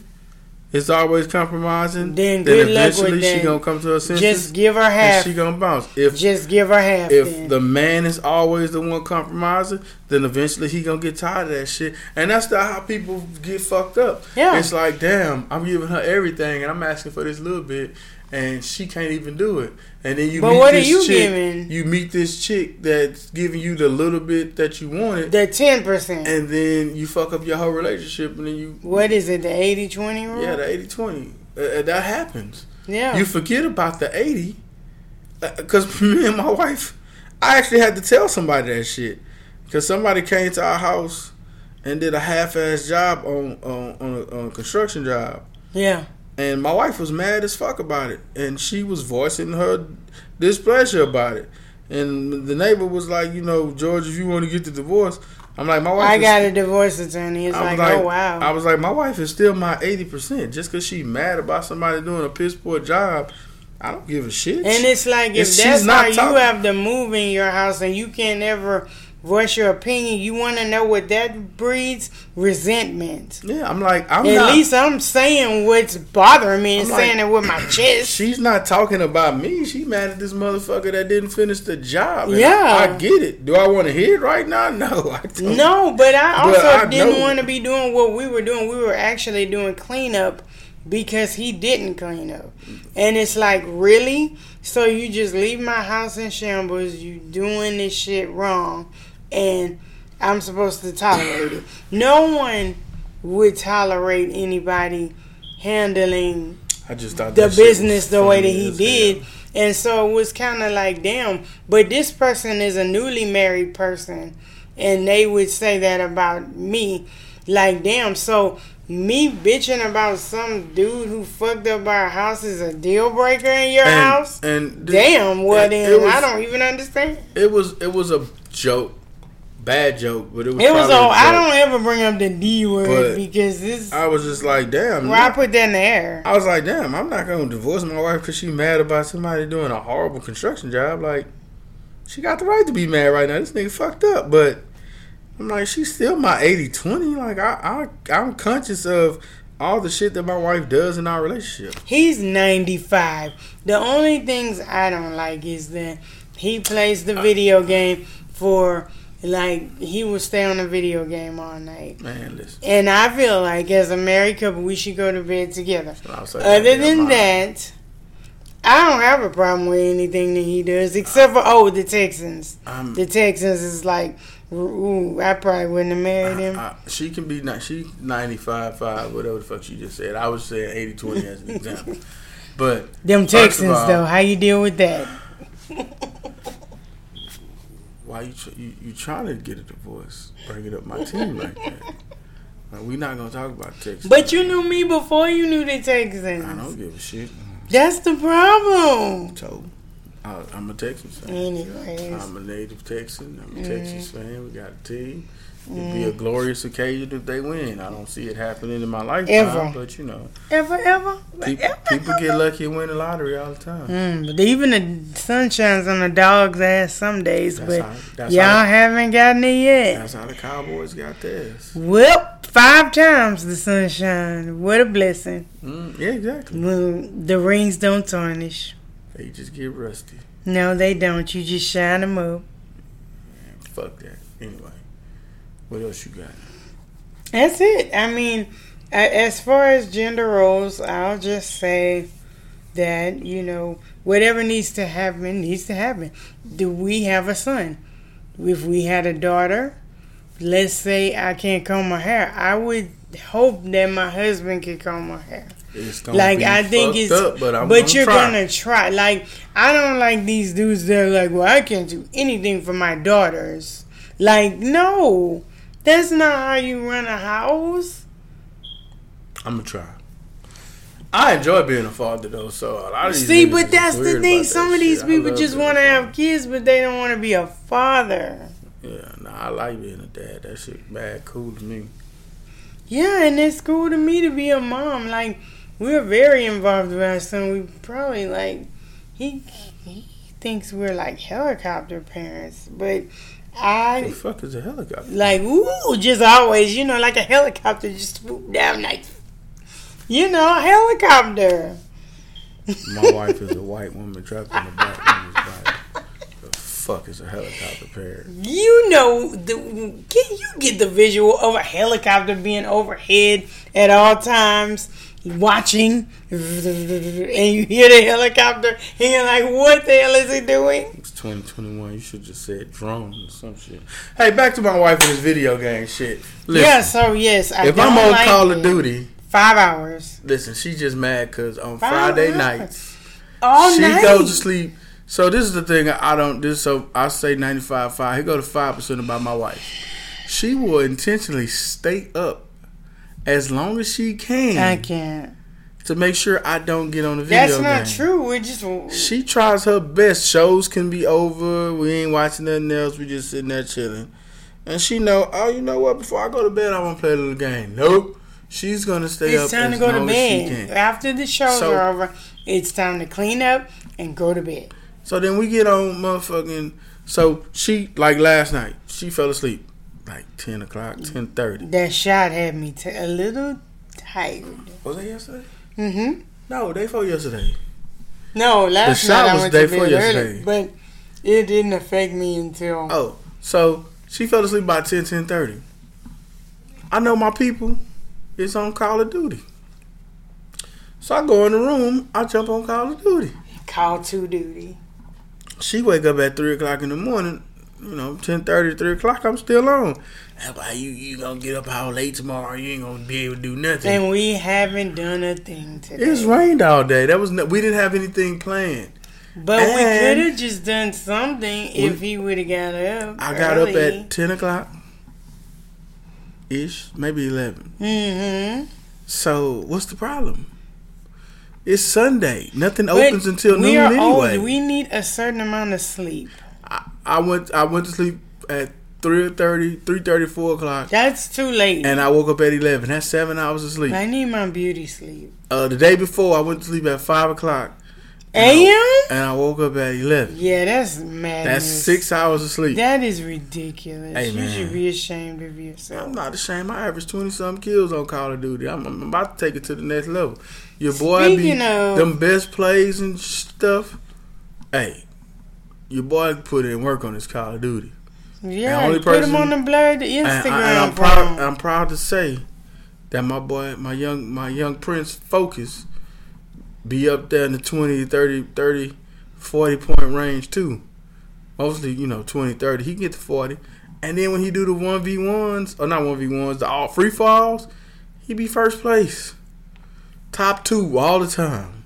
is always compromising, Then good luck eventually with she gonna come to her senses Just give her and half. she gonna bounce. If Just give her half. if then. the man is always the one compromising, then eventually he gonna get tired of that shit, and that's the, how people get fucked up. Yeah. It's like, damn, I'm giving her everything, and I'm asking for this little bit, and she can't even do it. And then you But meet what are this you chick, giving? You meet this chick that's giving you the little bit that you wanted, the ten percent. and then you fuck up your whole relationship, and then you What is it? The 80-20 rule. yeah, the 80-20. Uh, uh, that happens. Yeah. You forget about the 80 because me and my wife, I actually had to tell somebody that shit because somebody came to our house and did a half-ass job on on, on, a, on a construction job, yeah. and my wife was mad as fuck about it, and she was voicing her displeasure about it. And the neighbor was like, you know, George, if you want to get the divorce, I'm like, my wife. I got a divorce attorney. It's like, was like, oh wow. I was like, my wife is still my eighty percent. Just because she mad about somebody doing a piss poor job, I don't give a shit. and it's like if If she's that's not how you have to move in your house and you can't ever voice your opinion, you want to know what that breeds? Resentment. yeah, I'm like, I'm At not. least I'm saying what's bothering me and I'm like- saying it with my chest. She's not talking about me. She mad at this motherfucker that didn't finish the job. Yeah. I, I get it. Do I want to hear it right now? No, I don't. No, but I But also I didn't want to be doing what we were doing. We were actually doing cleanup because he didn't clean up. And it's like, really? So you just leave my house in shambles, you doing this shit wrong, and I'm supposed to tolerate it. No one would tolerate anybody handling I just thought the that shit was business the way that he did. And so it was kind of like, damn. But this person is a newly married person, and they would say that about me. Like, damn. So me bitching about some dude who fucked up our house is a deal breaker in your And, house? and th- Damn. Well, it- then was- I don't even understand. It was it was a joke, bad joke, but it was. It was. a I don't ever bring up the D word because this. I was just like, damn. Well, I put that in the air. I was like, damn, I'm not gonna divorce my wife because she mad about somebody doing a horrible construction job. Like, she got the right to be mad right now. This nigga fucked up, but I'm like, she's still my 80-20. Like, I, I, I'm conscious of all the shit that my wife does in our relationship. He's 95. The only things I don't like is that he plays the video game for, like, he will stay on the video game all night. Man, listen. And I feel like, as a married couple, we should go to bed together. Other that, than that, I don't have a problem with anything that he does, except for, oh, the Texans. I'm, The Texans is like, ooh, I probably wouldn't have married him. I, she can be ni- she 95 5 whatever the fuck she just said i was saying 80 20 as an example but Them Texans, all- though, how you deal with that? why you, tr- you you trying to get a divorce? Bringing up my team like that. Like, we not gonna talk about Texas. But you knew me before you knew the Texans. i don't give a shit. That's the problem. so I, i'm a texas fan. Anyways, i'm a native texan. I'm a Mm-hmm. texas fan. We got a team It'd be a glorious occasion if they win. I don't see it happening in my lifetime, Ever. but you know, ever, ever, people, ever, people ever. get lucky and win the lottery all the time. Mm, but even the sun shines on the dog's ass some days, That's but how, y'all how, haven't gotten it yet. That's how the Cowboys got theirs. Well, five times the sunshine. What a blessing. Mm, yeah, exactly. Well, the rings don't tarnish. They just get rusty. No, they don't. You just shine them up. Fuck that. Anyway, what else you got? That's it. I mean, As far as gender roles, I'll just say that, you know, whatever needs to happen needs to happen. Do we have a son? If we had a daughter, let's say I can't comb my hair, I would hope that my husband could comb my hair. Like be I think it's, up, but, I'm but gonna you're try. gonna try. Like I don't like these dudes that are like, well, I can't do anything for my daughters. Like no, that's not how you run a house. I'm gonna try. I enjoy being a father though, so a lot of these See, but that's the thing. Some of these shit. People just want to have kids, but they don't want to be a father. Yeah, nah, I like being a dad. That shit bad cool to me. Yeah, and it's cool to me to be a mom. Like we're very involved with our son. We probably like he he thinks we're like helicopter parents, but The fuck is a helicopter? like ooh, just always, you know, like a helicopter just swoop down like you know, a helicopter. My wife is a white woman trapped in a black woman's body. The fuck is a helicopter parent? You know, the, can you get the visual of a helicopter being overhead at all times, watching, and you hear the helicopter, and you're like, what the hell is he doing? It's 2021. You should just said drone or some shit. Hey, back to my wife and this video game shit. Listen, yeah, so yes, I if I'm on like Call of Duty, five hours, listen, she just mad because on Five Friday hours? nights all she night. goes to sleep. So this is the thing I don't. This so I say 95 5. He go to five percent about my wife. She will intentionally stay up as long as she can I can't. to make sure I don't get on the video That's not game. true. We're just She tries her best. Shows can be over. We ain't watching nothing else. We just sitting there chilling. And she know, oh, you know what? Before I go to bed, I want to play a little game. Nope. She's gonna stay it's up time to go to long as she bed. After the shows So- are over, it's time to clean up and go to bed. So then we get on motherfucking. So she like last night. She fell asleep like ten o'clock, ten thirty. That shot had me t- a little tired. Was that yesterday? Mm-hmm. No, day before yesterday. No, last shot night I was went day to before bed early, but it didn't affect me until Oh, so she fell asleep by 10, 10 30. I know my people is on Call of Duty. So I go in the room, I jump on Call of Duty. call to duty. She wake up at 3 o'clock in the morning, you know, 10 30, 3 o'clock, I'm still on. That's why you, you gonna get up all late tomorrow, you ain't gonna be able to do nothing. And we haven't done a thing today. It's rained all day. That was no, we didn't have anything planned. but we could have just done something if he would have got up. I got up at 10 o'clock ish, maybe 11. Mm-hmm. So what's the problem? It's Sunday. Nothing But opens until we noon anyway. old. We need a certain amount of sleep. I, I went I went to sleep at 3.30, 3.30, 4 o'clock, That's too late. and I woke up at eleven. That's seven hours of sleep. I need my beauty sleep. Uh, the day before, I went to sleep at five o'clock, AM? and I woke up at eleven. Yeah, that's madness. That's six hours of sleep. That is ridiculous. Hey, you man. should be ashamed of yourself. I'm not ashamed. I average twenty some kills on Call of Duty. I'm, I'm about to take it to the next level. Your boy be Speaking of- them best plays and stuff. Hey, your boy put in work on his Call of Duty. Yeah, only put him person- on the blurred And, Instagram. I, and I'm proud. I'm proud to say that my boy, my young, my young prince, focus, be up there in the 20, 30, 30, 40 point range too. Mostly, you know, 20, 30. He can get to 40. And then when he do the 1v1s, or not 1v1s, the all free falls, he be first place. Top two all the time.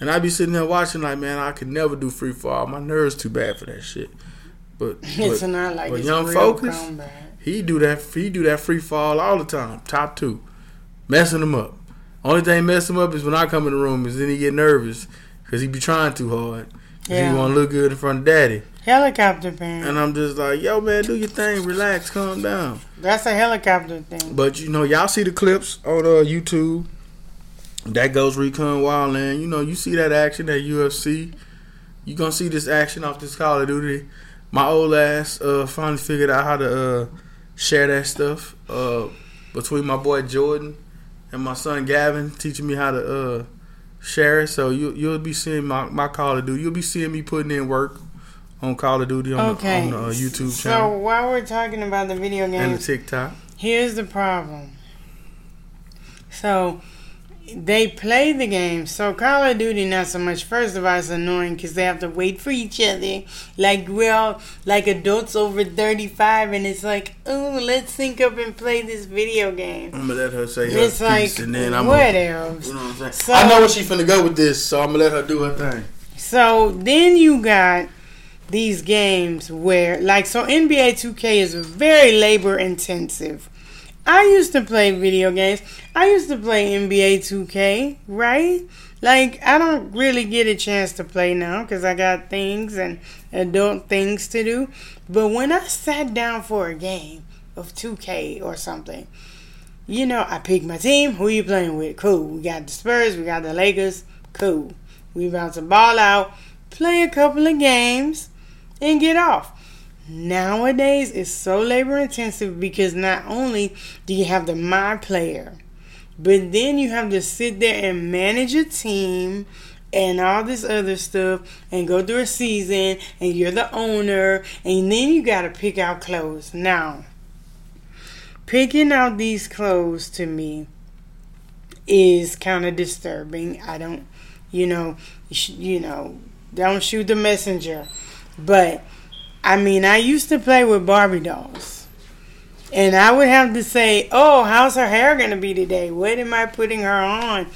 And I'd be sitting there watching like, man, I could never do free fall. My nerves too bad for that shit. But, it's but not like but it's young focus, combat. he do that. He do that free fall all the time. Top two, messing him up. Only thing messing him up is when I come in the room is then he get nervous because he be trying too hard. Yeah. He want to look good in front of daddy. Helicopter parent. And I'm just like, yo, man, do your thing, relax, calm down. That's a helicopter thing. But you know, y'all see the clips on uh, YouTube. That goes Recon Wildland. You know, you see that action at UFC. You gonna see this action off this Call of Duty. My old ass uh, finally figured out how to uh, share that stuff uh, between my boy Jordan and my son Gavin, teaching me how to uh, share it. So you you'll be seeing my, my Call of Duty. You'll be seeing me putting in work on Call of Duty on okay. the, on the uh, YouTube so channel So while we're talking about the video and the TikTok. here's the problem. So they play the game. So Call of Duty not so much. First of all, it's annoying because they have to wait for each other. Like we're all like adults over thirty five, and it's like, oh, let's sync up and play this video game. I'm gonna let her say her It's like and then I'm what gonna, else? you know what I'm saying. So- I know where she finna go with this, so I'm gonna let her do her thing. So then you got these games where, like, so NBA 2K is very labor intensive. I used to play video games. I used to play NBA 2K, right? Like, I don't really get a chance to play now because I got things and adult things to do. But when I sat down for a game of 2K or something, you know, I pick my team. Who you playing with? Cool. We got the Spurs. We got the Lakers. Cool. We about to ball out, play a couple of games, and get off. Nowadays, it's so labor intensive because not only do you have the my player, but then you have to sit there and manage a team and all this other stuff and go through a season and you're the owner and then you got to pick out clothes. Now, picking out these clothes to me is kind of disturbing. I don't, you know, you know, don't shoot the messenger. But I mean, I used to play with Barbie dolls. And I would have to say, "Oh, how's her hair going to be today? What am I putting her on?"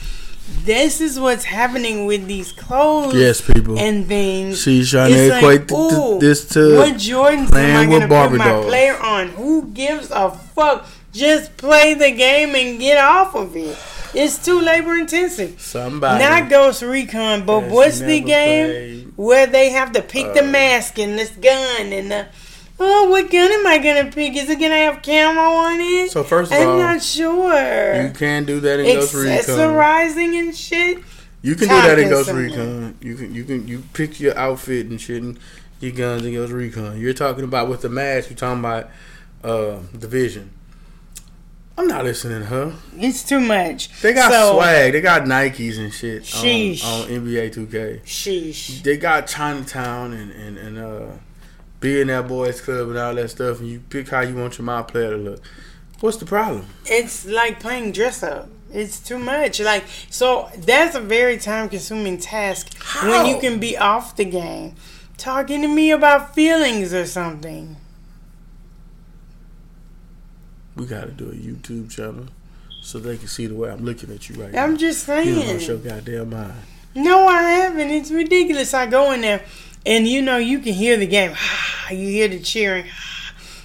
This is what's happening with these clothes Yes, people. and things. She's trying to It's like, equate th- th- this to what Jordans playing am I going to put my dolls. player on? Who gives a fuck? Just play the game and get off of it. It's too labor intensive. somebody. Not Ghost Recon, but what's the game played, where they have to pick the uh, mask and this gun and the oh, what gun am I gonna pick? Is it gonna have camo on it? So first of all I'm not sure. you can do that in Ghost Recon. Accessorizing and shit. You can do that in Ghost. Recon. You can you can you pick your outfit and shit and your guns in Ghost Recon. You're talking about with the mask. You're talking about uh, Division. I'm not listening to her. It's too much. They got So- swag. They got Nikes and shit Sheesh. on, on NBA 2K. Sheesh. They got Chinatown and and and uh, Billionaire Boys Club and all that stuff. And you pick how you want your my player to look. What's the problem? It's like playing dress up. It's too much. Like so that's a very time consuming task when you can be off the game. Talking to me about feelings or something. We got to do a YouTube channel so they can see the way I'm looking at you right now. I'm just saying. You don't your goddamn mind. No, I haven't. It's ridiculous. I go in there and you know you can hear the game. you hear the cheering.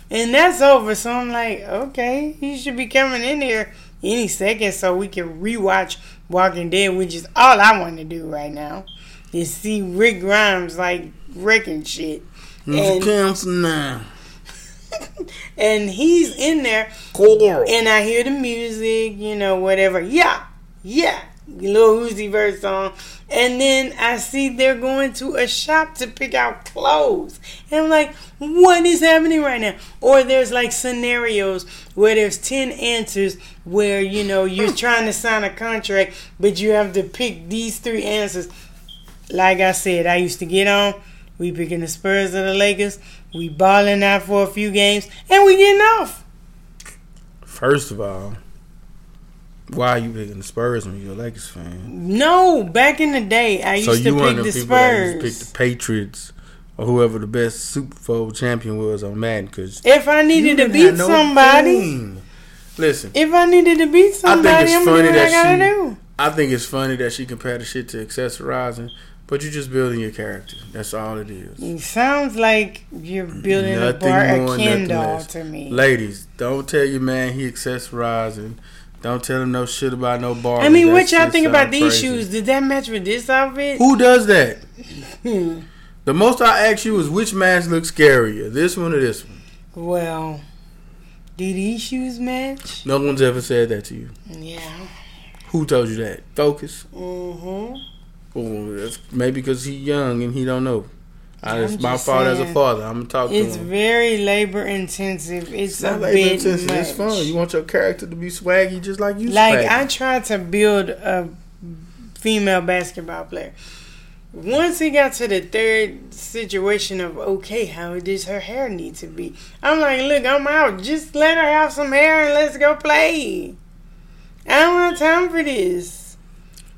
And that's over. So I'm like, okay, you should be coming in here any second so we can rewatch Walking Dead, which is all I want to do right now. Is see Rick Grimes like wrecking shit. Mr. And, Council now. and he's in there Coral. and I hear the music, you know, whatever. Yeah, yeah, Lil Uzi Vert song. And then I see they're going to a shop to pick out clothes. And I'm like, what is happening right now? Or there's like scenarios where there's 10 answers where, you know, you're hmm. trying to sign a contract, but you have to pick these three answers. Like I said, I used to get on. We picking the Spurs or the Lakers. We balling out for a few games, and we getting off. First of all, why are you picking the Spurs when you're a Lakers fan? No, back in the day, I used So you to pick the the that used Spurs. to pick the Patriots or whoever the best Super Bowl champion was on Madden because if I needed to beat somebody, Listen, if I needed to beat somebody, I think it's I'm funny what I that gotta she- do. I think it's funny that she compared the shit to accessorizing, but you're just building your character. That's all it is. It sounds like you're building a Nothing bar a more, Ken doll to me. Ladies, don't tell your man he accessorizing. Don't tell him no shit about no bar. I mean, what y'all think about these shoes? Did that match with this outfit? Who does that? The most I ask you is which match looks scarier, this one or this one? Well, do these shoes match? No one's ever said that to you. Yeah. Who told you that? Focus. Mm-hmm. Well, maybe because he's young and he don't know. I, it's my fault as a father. I'm gonna talk It's to him. very labor intensive. It's, It's a not labor bit intensive. much. It's fun. You want your character to be swaggy, just like you. Like swaggy. I tried to build a female basketball player. Once he got to the third situation of okay, how does her hair need to be? I'm like, look, I'm out. Just let her have some hair and let's go play. I don't have time for this.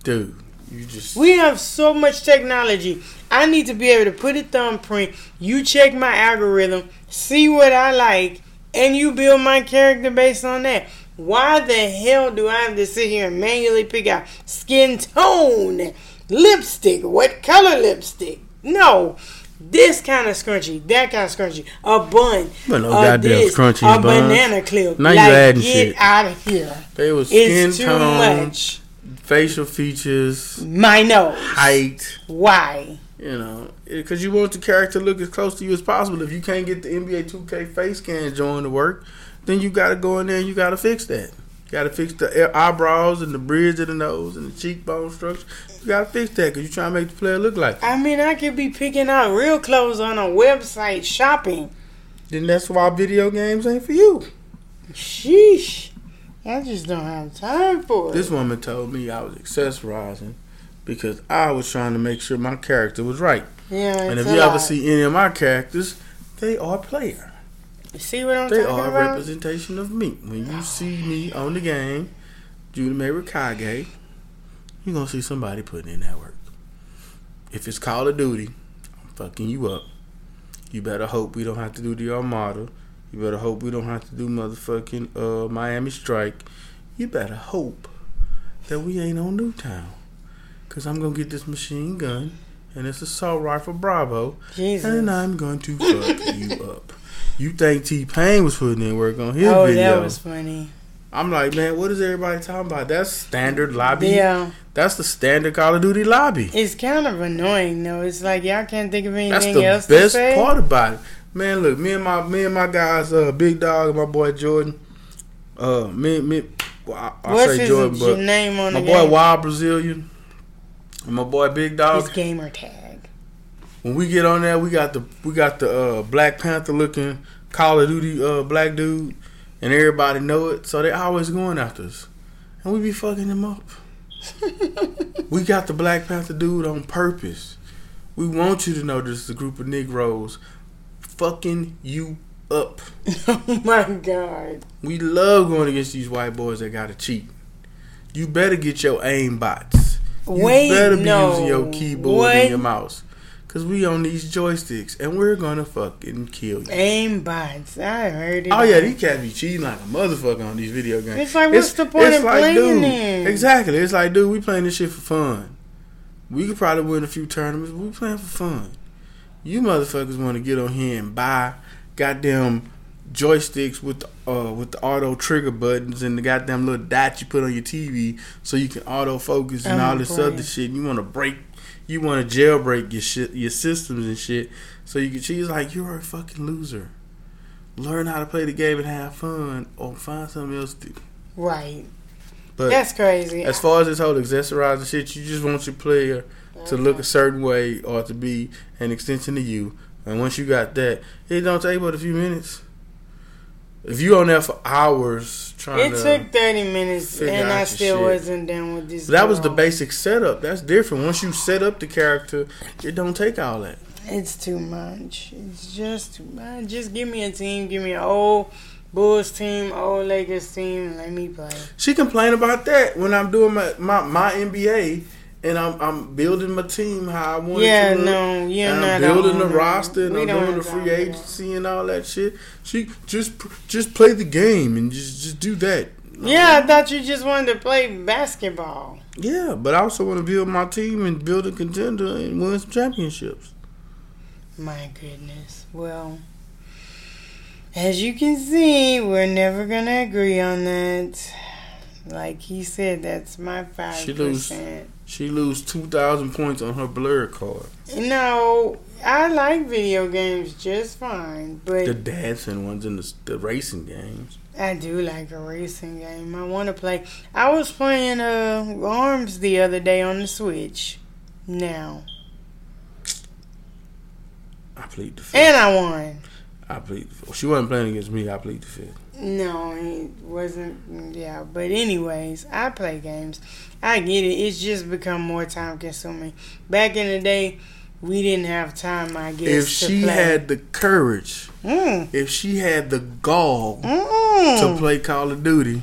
Dude, you just We have so much technology. I need to be able to put a thumbprint. You check my algorithm, see what I like, and you build my character based on that. Why the hell do I have to sit here and manually pick out skin tone, lipstick, what color lipstick? No. This kind of scrunchy, that kind of scrunchy, a bun, Well, no a goddamn this, scrunchy a buns. banana clip. Now you like, adding get shit. out of here. they was skin It's too tone, much. Facial features, My nose. height. Why? You know, because you want the character to look as close to you as possible. If you can't get the NBA 2K face scan joint to work, then you got to go in there and you got to fix that. You got to fix the eyebrows and the bridge of the nose and the cheekbone structure. You got to fix that because you're trying to make the player look like. I mean, I could be picking out real clothes on a website shopping. Then that's why video games ain't for you. Sheesh. I just don't have time for it. This woman told me I was accessorizing because I was trying to make sure my character was right. yeah, And if you lot. ever see any of my characters, they are player. You see what I'm They talking are a about? representation of me. When you see me on the game, Judah Mary Kage, you're gonna see somebody putting in that work. If it's Call of Duty, I'm fucking you up. You better hope we don't have to do the Armada. You better hope we don't have to do motherfucking uh, Miami Strike. You better hope that we ain't on Nuketown. Cause I'm gonna get this machine gun and this assault rifle Bravo Jesus. and I'm going to fuck you up. You think T Pain was putting in work on his oh, video? that was funny. I'm like, man, what is everybody talking about? That's standard lobby. Yeah, That's the standard Call of Duty lobby. it's kind of annoying though. It's like y'all can't think of That's anything the else best to say. part about it. Man, look, me and my me and my guys, uh, Big Dog and my boy Jordan. Uh, me me, well, I, I What's say his Jordan, but name on my the boy game? Wild Brazilian, and my boy Big Dog. His gamer tag. when we get on there, we got the we got the uh, Black Panther looking Call of Duty uh, black dude, and everybody know it, so they always going after us, and we be fucking them up. we got the Black Panther dude on purpose. We want you to know this is a group of Negroes fucking you up. oh my god. We love going against these white boys that gotta cheat. You better get your aim bots. You Wait, better be no. using your keyboard What? and your mouse. Cause we on these joysticks and we're gonna fucking kill you. Aim bots. I heard it. Oh yeah, these cats be cheating like a motherfucker on these video games. It's like, what's the point of playing dude, then? Exactly. It's like, dude, we playing this shit for fun. We could probably win a few tournaments, but we playing for fun. You motherfuckers want to get on here and buy goddamn joysticks with the, uh, with the auto trigger buttons and the goddamn little dot you put on your TV so you can auto focus and I'm all this other shit. And You want to break, you want to jailbreak your shit, your systems and shit, so you can. She's like, you're a fucking loser. Learn how to play the game and have fun, or find something else to do. Right. But That's crazy. as far as this whole accessorizing shit, you just want your player to look a certain way or to be an extension of you. And once you got that, it don't take but a few minutes. If you on there for hours trying It to, took 30 minutes and I still shit. wasn't done with this. that was the basic setup. That's different. Once you set up the character, it don't take all that. It's too much. It's just too much. Just give me a team. Give me an old Bulls team, old Lakers team, and let me play. She complained about that when I'm doing my my, my NBA and I'm I'm building my team how I want Yeah, it to look. no, you're and I'm building the roster and we I'm doing the free time for that. agency and all that shit. She just just play the game and just just do that. Yeah, I thought you just wanted to play basketball. Yeah, but I also want to build my team and build a contender and win some championships. My goodness. Well, as you can see, we're never gonna agree on that. Like he said, that's my five percent. She lose two thousand points on her blur card. No, I like video games just fine, but The dancing ones and the, the racing games. I do like a racing game. I want to play. I was playing uh Arms the other day on the Switch. Now, I plead the fifth. and I won. I plead. She wasn't playing against me. I plead the fifth. No, it wasn't. Yeah, but anyways, I play games. I get it. It's just become more time consuming. Back in the day, we didn't have time. I guess If she play. had the courage, mm, if she had the gall mm, to play Call of Duty,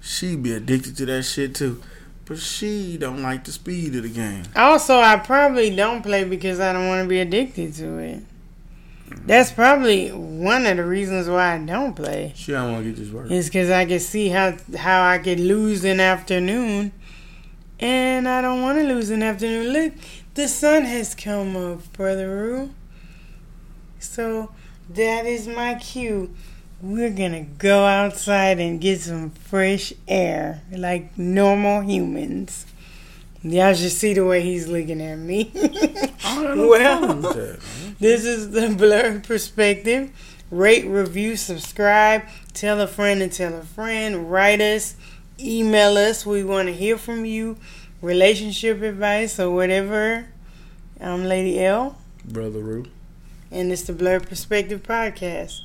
she'd be addicted to that shit too. But she don't like the speed of the game. Also, I probably don't play because I don't want to be addicted to it. That's probably one of the reasons why I don't play. She don't want to get this work. Is because I can see how how I could lose an afternoon, and I don't want to lose an afternoon. Look, the sun has come up, brother Roo. So that is my cue. We're gonna go outside and get some fresh air like normal humans. Y'all should see the way he's looking at me. well, this is the blurred perspective. Rate, review, subscribe, tell a friend and tell a friend. Write us, email us. We want to hear from you. Relationship advice or whatever. I'm Lady L. Brother Roo. And it's the Blurred Perspective Podcast.